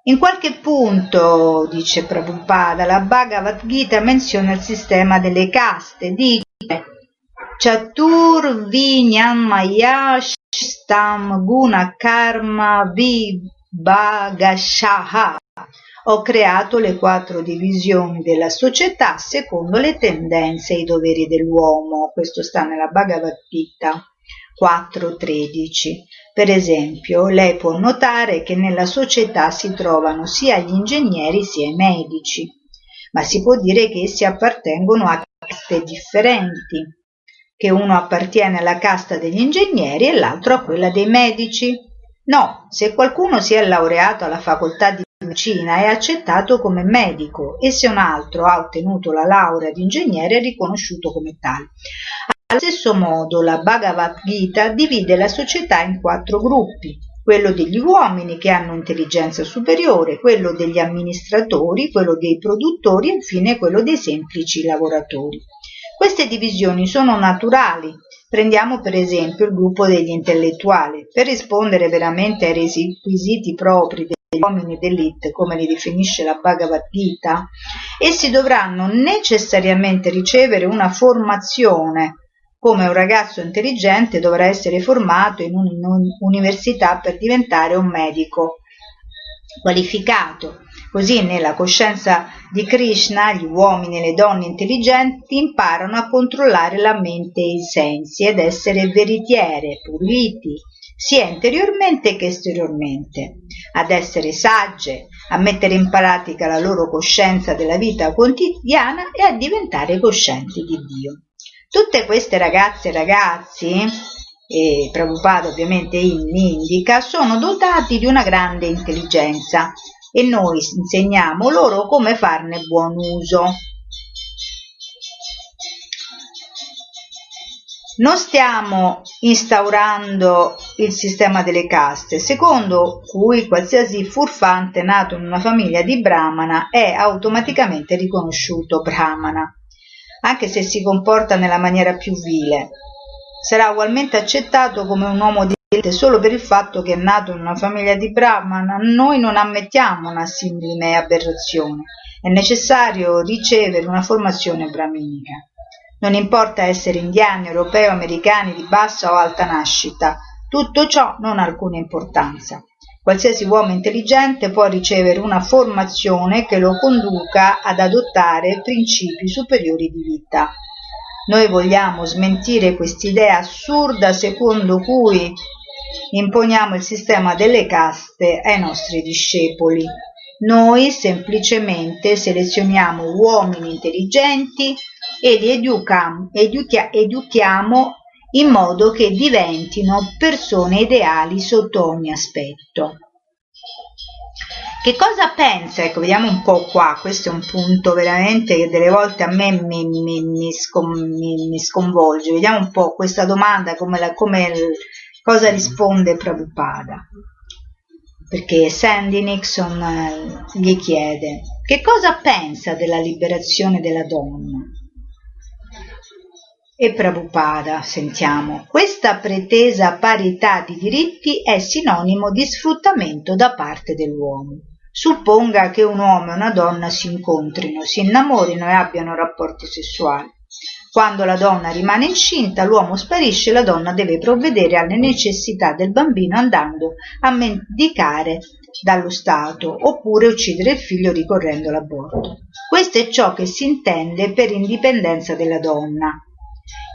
in qualche punto, dice Prabhupada, la Bhagavad Gita menziona il sistema delle caste, dice Chatur Vinyamaya Stam Guna Karma Vi Bhagashaha. Ho creato le quattro divisioni della società secondo le tendenze e i doveri dell'uomo. Questo sta nella Bhagavad Gita 4.13. Per esempio, lei può notare che nella società si trovano sia gli ingegneri sia i medici. ma si può dire che essi appartengono a caste differenti, che uno appartiene alla casta degli ingegneri e l'altro a quella dei medici. No, se qualcuno si è laureato alla facoltà di medicina è accettato come medico e se un altro ha ottenuto la laurea di ingegnere è riconosciuto come tale. Allo stesso modo la Bhagavad Gita divide la società in quattro gruppi, quello degli uomini che hanno intelligenza superiore, quello degli amministratori, quello dei produttori e infine quello dei semplici lavoratori. Queste divisioni sono naturali. Prendiamo per esempio il gruppo degli intellettuali. Per rispondere veramente ai requisiti propri degli uomini d'elite, come li definisce la Bhagavad Gita, essi dovranno necessariamente ricevere una formazione come un ragazzo intelligente dovrà essere formato in un'università per diventare un medico qualificato. Così nella coscienza di Krishna gli uomini e le donne intelligenti imparano a controllare la mente e i sensi ed essere veritiere, puliti, sia interiormente che esteriormente, ad essere sagge, a mettere in pratica la loro coscienza della vita quotidiana e a diventare coscienti di Dio. Tutte queste ragazze e ragazzi, e Prabhupada ovviamente indica, sono dotati di una grande intelligenza e noi insegniamo loro come farne buon uso. Non stiamo instaurando il sistema delle caste, secondo cui qualsiasi furfante nato in una famiglia di Brahmana è automaticamente riconosciuto Brahmana anche se si comporta nella maniera più vile. Sarà ugualmente accettato come un uomo di elite solo per il fatto che è nato in una famiglia di Brahman. Noi non ammettiamo una simile aberrazione. È necessario ricevere una formazione brahminica. Non importa essere indiani, europei o americani di bassa o alta nascita, tutto ciò non ha alcuna importanza. Qualsiasi uomo intelligente può ricevere una formazione che lo conduca ad adottare principi superiori di vita. Noi vogliamo smentire quest'idea assurda secondo cui imponiamo il sistema delle caste ai nostri discepoli. Noi semplicemente selezioniamo uomini intelligenti e li educam, educhia, educhiamo in modo che diventino persone ideali sotto ogni aspetto. Che cosa pensa? Ecco, vediamo un po' qua, questo è un punto veramente che delle volte a me mi, mi, mi, scom, mi sconvolge. Vediamo un po' questa domanda, come, la, come cosa risponde Prabhupada. Perché Sandy Nixon eh, gli chiede che cosa pensa della liberazione della donna e Prabhupada, sentiamo, questa pretesa parità di diritti è sinonimo di sfruttamento da parte dell'uomo. Supponga che un uomo e una donna si incontrino, si innamorino e abbiano rapporti sessuali. Quando la donna rimane incinta, l'uomo sparisce e la donna deve provvedere alle necessità del bambino andando a mendicare dallo Stato oppure uccidere il figlio ricorrendo all'aborto. Questo è ciò che si intende per indipendenza della donna.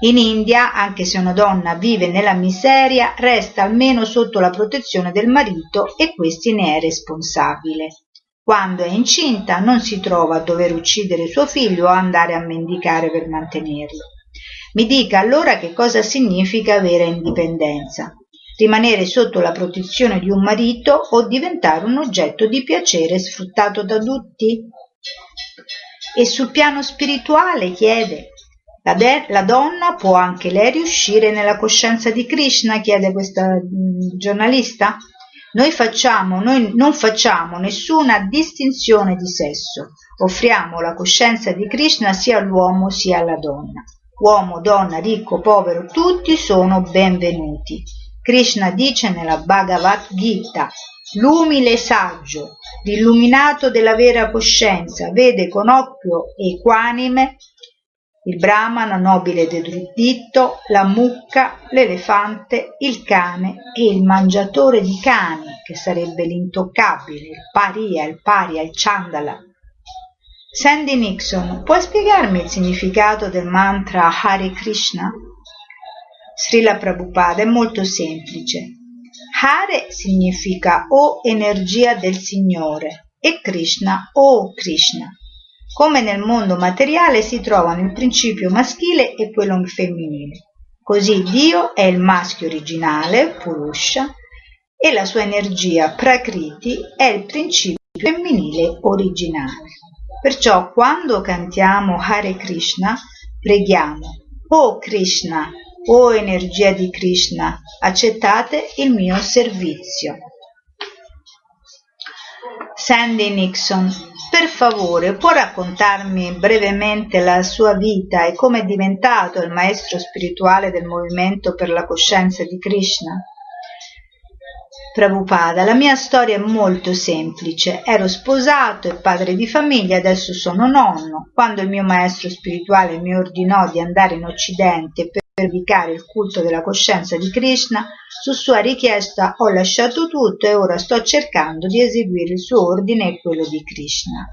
In India, anche se una donna vive nella miseria, resta almeno sotto la protezione del marito e questi ne è responsabile. Quando è incinta non si trova a dover uccidere suo figlio o andare a mendicare per mantenerlo. Mi dica allora che cosa significa vera indipendenza. Rimanere sotto la protezione di un marito o diventare un oggetto di piacere sfruttato da tutti? E sul piano spirituale chiede la, de- la, donna può anche lei riuscire nella coscienza di Krishna? chiede questa mh, giornalista. Noi, facciamo, noi non facciamo nessuna distinzione di sesso, offriamo la coscienza di Krishna sia all'uomo sia alla donna. Uomo, donna, ricco, povero, tutti sono benvenuti. Krishna dice nella Bhagavad Gita, l'umile saggio, l'illuminato della vera coscienza, vede con occhio equanime il brahmana nobile ed erudito, la mucca, l'elefante, il cane e il mangiatore di cani, che sarebbe l'intoccabile, il paria, il paria, il chandala. Sandy Nixon, puoi spiegarmi il significato del mantra Hare Krishna? Srila Prabhupada è molto semplice. Hare significa o energia del Signore e Krishna o Krishna. Come nel mondo materiale si trovano il principio maschile e quello femminile. Così Dio è il maschio originale, Purusha, e la sua energia Prakriti è il principio femminile originale. Perciò quando cantiamo Hare Krishna, preghiamo, Oh Krishna, oh energia di Krishna, accettate il mio servizio. Sandy Nixon, per favore, può raccontarmi brevemente la sua vita e come è diventato il maestro spirituale del movimento per la coscienza di Krishna? Prabhupada, la mia storia è molto semplice. Ero sposato e padre di famiglia, adesso sono nonno. Quando il mio maestro spirituale mi ordinò di andare in Occidente per il culto della coscienza di Krishna, su sua richiesta ho lasciato tutto e ora sto cercando di eseguire il suo ordine e quello di Krishna.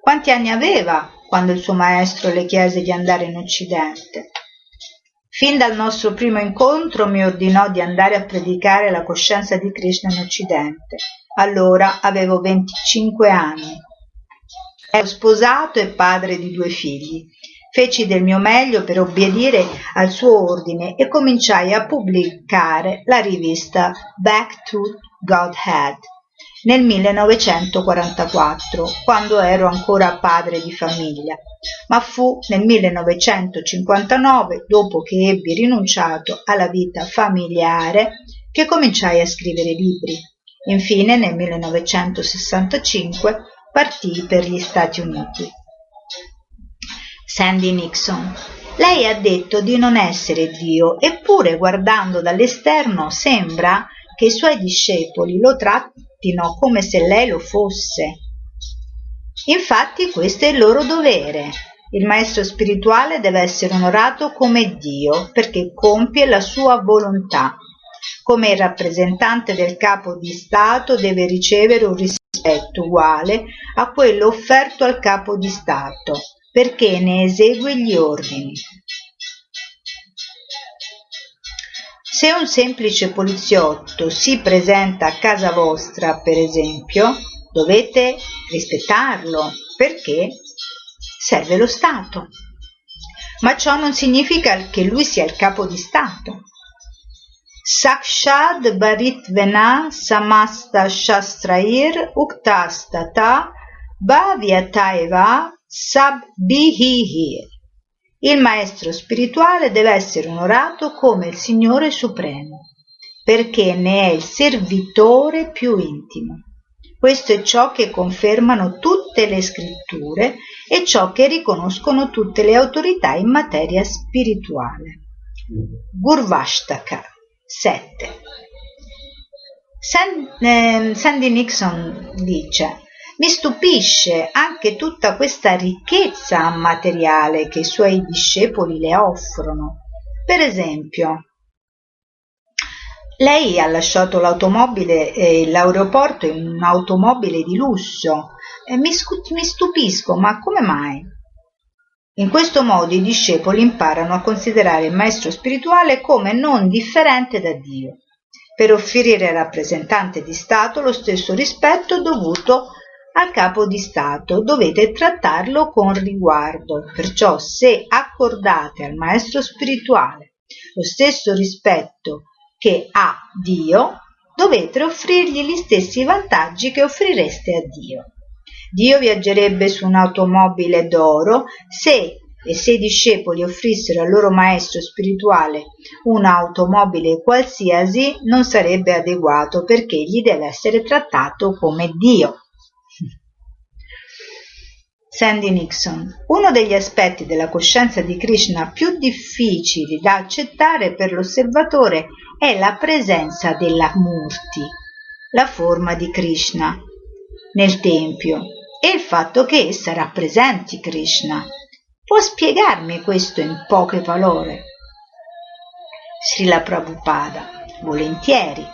Quanti anni aveva quando il suo maestro le chiese di andare in Occidente? Fin dal nostro primo incontro mi ordinò di andare a predicare la coscienza di Krishna in Occidente. Allora avevo 25 anni. Ero sposato e padre di due figli. Feci del mio meglio per obbedire al suo ordine e cominciai a pubblicare la rivista Back to Godhead nel 1944, quando ero ancora padre di famiglia, ma fu nel 1959, dopo che ebbi rinunciato alla vita familiare, che cominciai a scrivere libri. Infine, nel 1965, partii per gli Stati Uniti. Sandy Nixon. Lei ha detto di non essere Dio, eppure guardando dall'esterno sembra che i suoi discepoli lo trattino come se lei lo fosse. Infatti questo è il loro dovere. Il maestro spirituale deve essere onorato come Dio perché compie la sua volontà. Come il rappresentante del capo di Stato deve ricevere un rispetto uguale a quello offerto al capo di Stato perché ne esegue gli ordini. Se un semplice poliziotto si presenta a casa vostra, per esempio, dovete rispettarlo perché serve lo Stato. Ma ciò non significa che lui sia il capo di Stato. Sakshad Barit Vena Samasta Shastrair Uktastata Bhavyataeva Sabbihihi. Il maestro spirituale deve essere onorato come il Signore Supremo, perché ne è il servitore più intimo. Questo è ciò che confermano tutte le scritture e ciò che riconoscono tutte le autorità in materia spirituale. Gurvashtaka 7 ehm, Sandy Nixon dice mi stupisce anche tutta questa ricchezza materiale che i suoi discepoli le offrono. Per esempio, lei ha lasciato l'automobile e l'aeroporto in un'automobile di lusso. Mi, mi stupisco, ma come mai? In questo modo i discepoli imparano a considerare il maestro spirituale come non differente da Dio, per offrire al rappresentante di Stato lo stesso rispetto dovuto al capo di Stato, dovete trattarlo con riguardo. Perciò se accordate al maestro spirituale lo stesso rispetto che ha Dio, dovete offrirgli gli stessi vantaggi che offrireste a Dio. Dio viaggerebbe su un'automobile d'oro se e se i discepoli offrissero al loro maestro spirituale un'automobile qualsiasi non sarebbe adeguato perché gli deve essere trattato come Dio. Sandy Nixon. Uno degli aspetti della coscienza di Krishna più difficili da accettare per l'osservatore è la presenza della Murti, la forma di Krishna, nel Tempio e il fatto che essa rappresenti Krishna. Può spiegarmi questo in poche parole? Srila Prabhupada, volentieri.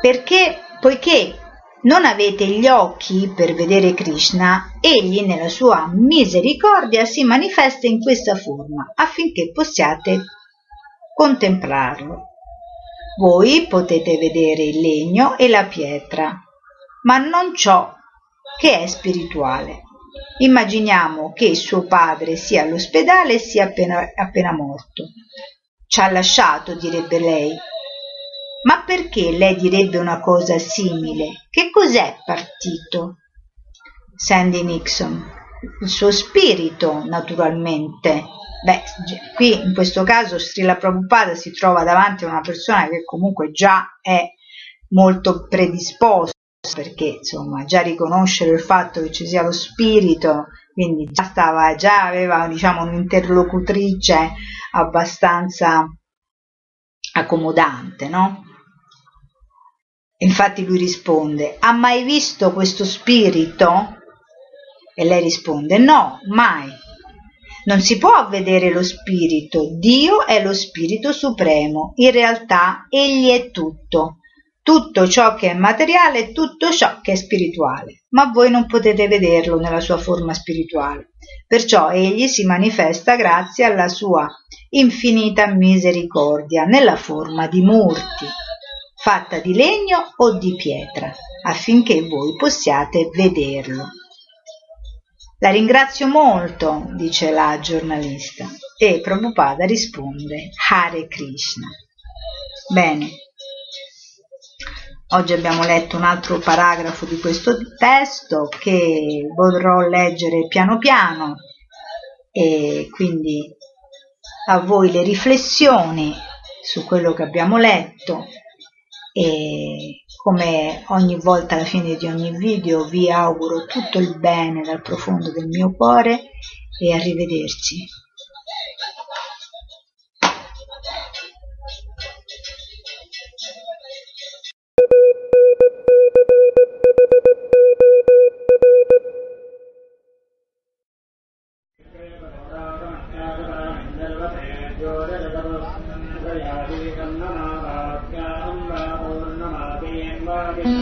Perché, poiché non avete gli occhi per vedere Krishna, egli nella sua misericordia si manifesta in questa forma affinché possiate contemplarlo. Voi potete vedere il legno e la pietra, ma non ciò che è spirituale. Immaginiamo che suo padre sia all'ospedale e sia appena, appena morto. Ci ha lasciato, direbbe lei. Ma perché lei direbbe una cosa simile? Che cos'è partito? Sandy Nixon. Il suo spirito, naturalmente. Beh, qui in questo caso Srila Prabhupada si trova davanti a una persona che comunque già è molto predisposta perché insomma già riconoscere il fatto che ci sia lo spirito quindi già stava già aveva diciamo un'interlocutrice abbastanza accomodante no infatti lui risponde ha mai visto questo spirito? E lei risponde no mai. Non si può vedere lo spirito. Dio è lo spirito supremo. In realtà egli è tutto. Tutto ciò che è materiale e tutto ciò che è spirituale, ma voi non potete vederlo nella sua forma spirituale. Perciò egli si manifesta grazie alla sua infinita misericordia nella forma di murti, fatta di legno o di pietra, affinché voi possiate vederlo. La ringrazio molto, dice la giornalista, e Prabhupada risponde Hare Krishna. Bene, Oggi abbiamo letto un altro paragrafo di questo testo che vorrò leggere piano piano e quindi a voi le riflessioni su quello che abbiamo letto e come ogni volta alla fine di ogni video vi auguro tutto il bene dal profondo del mio cuore e arrivederci. Thank Amen.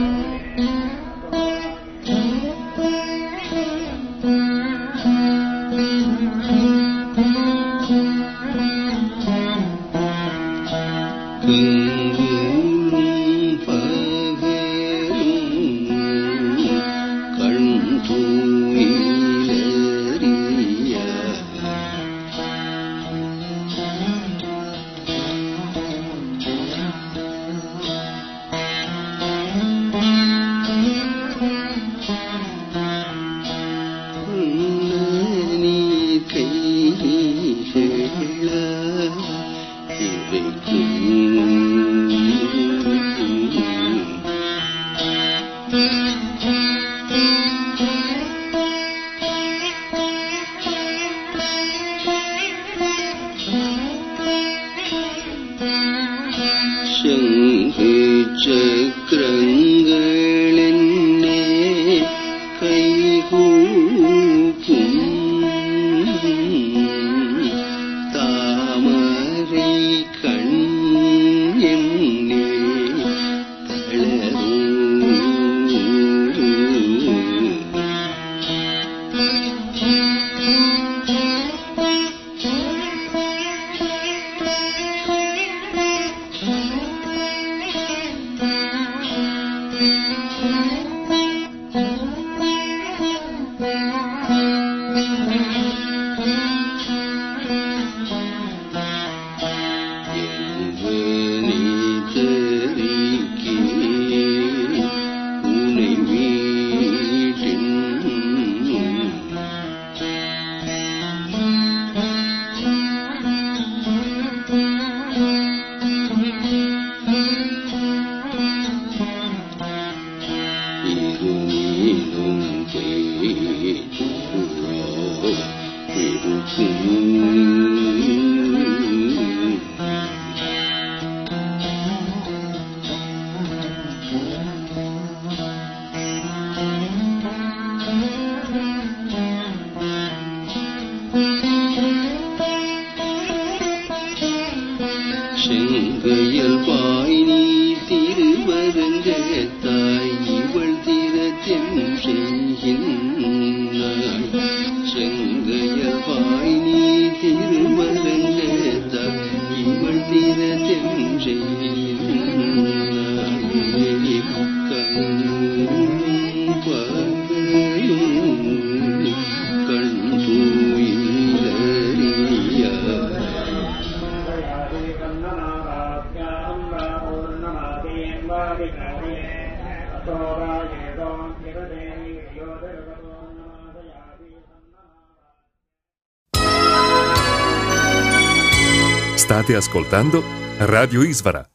State ascoltando Radio Isvara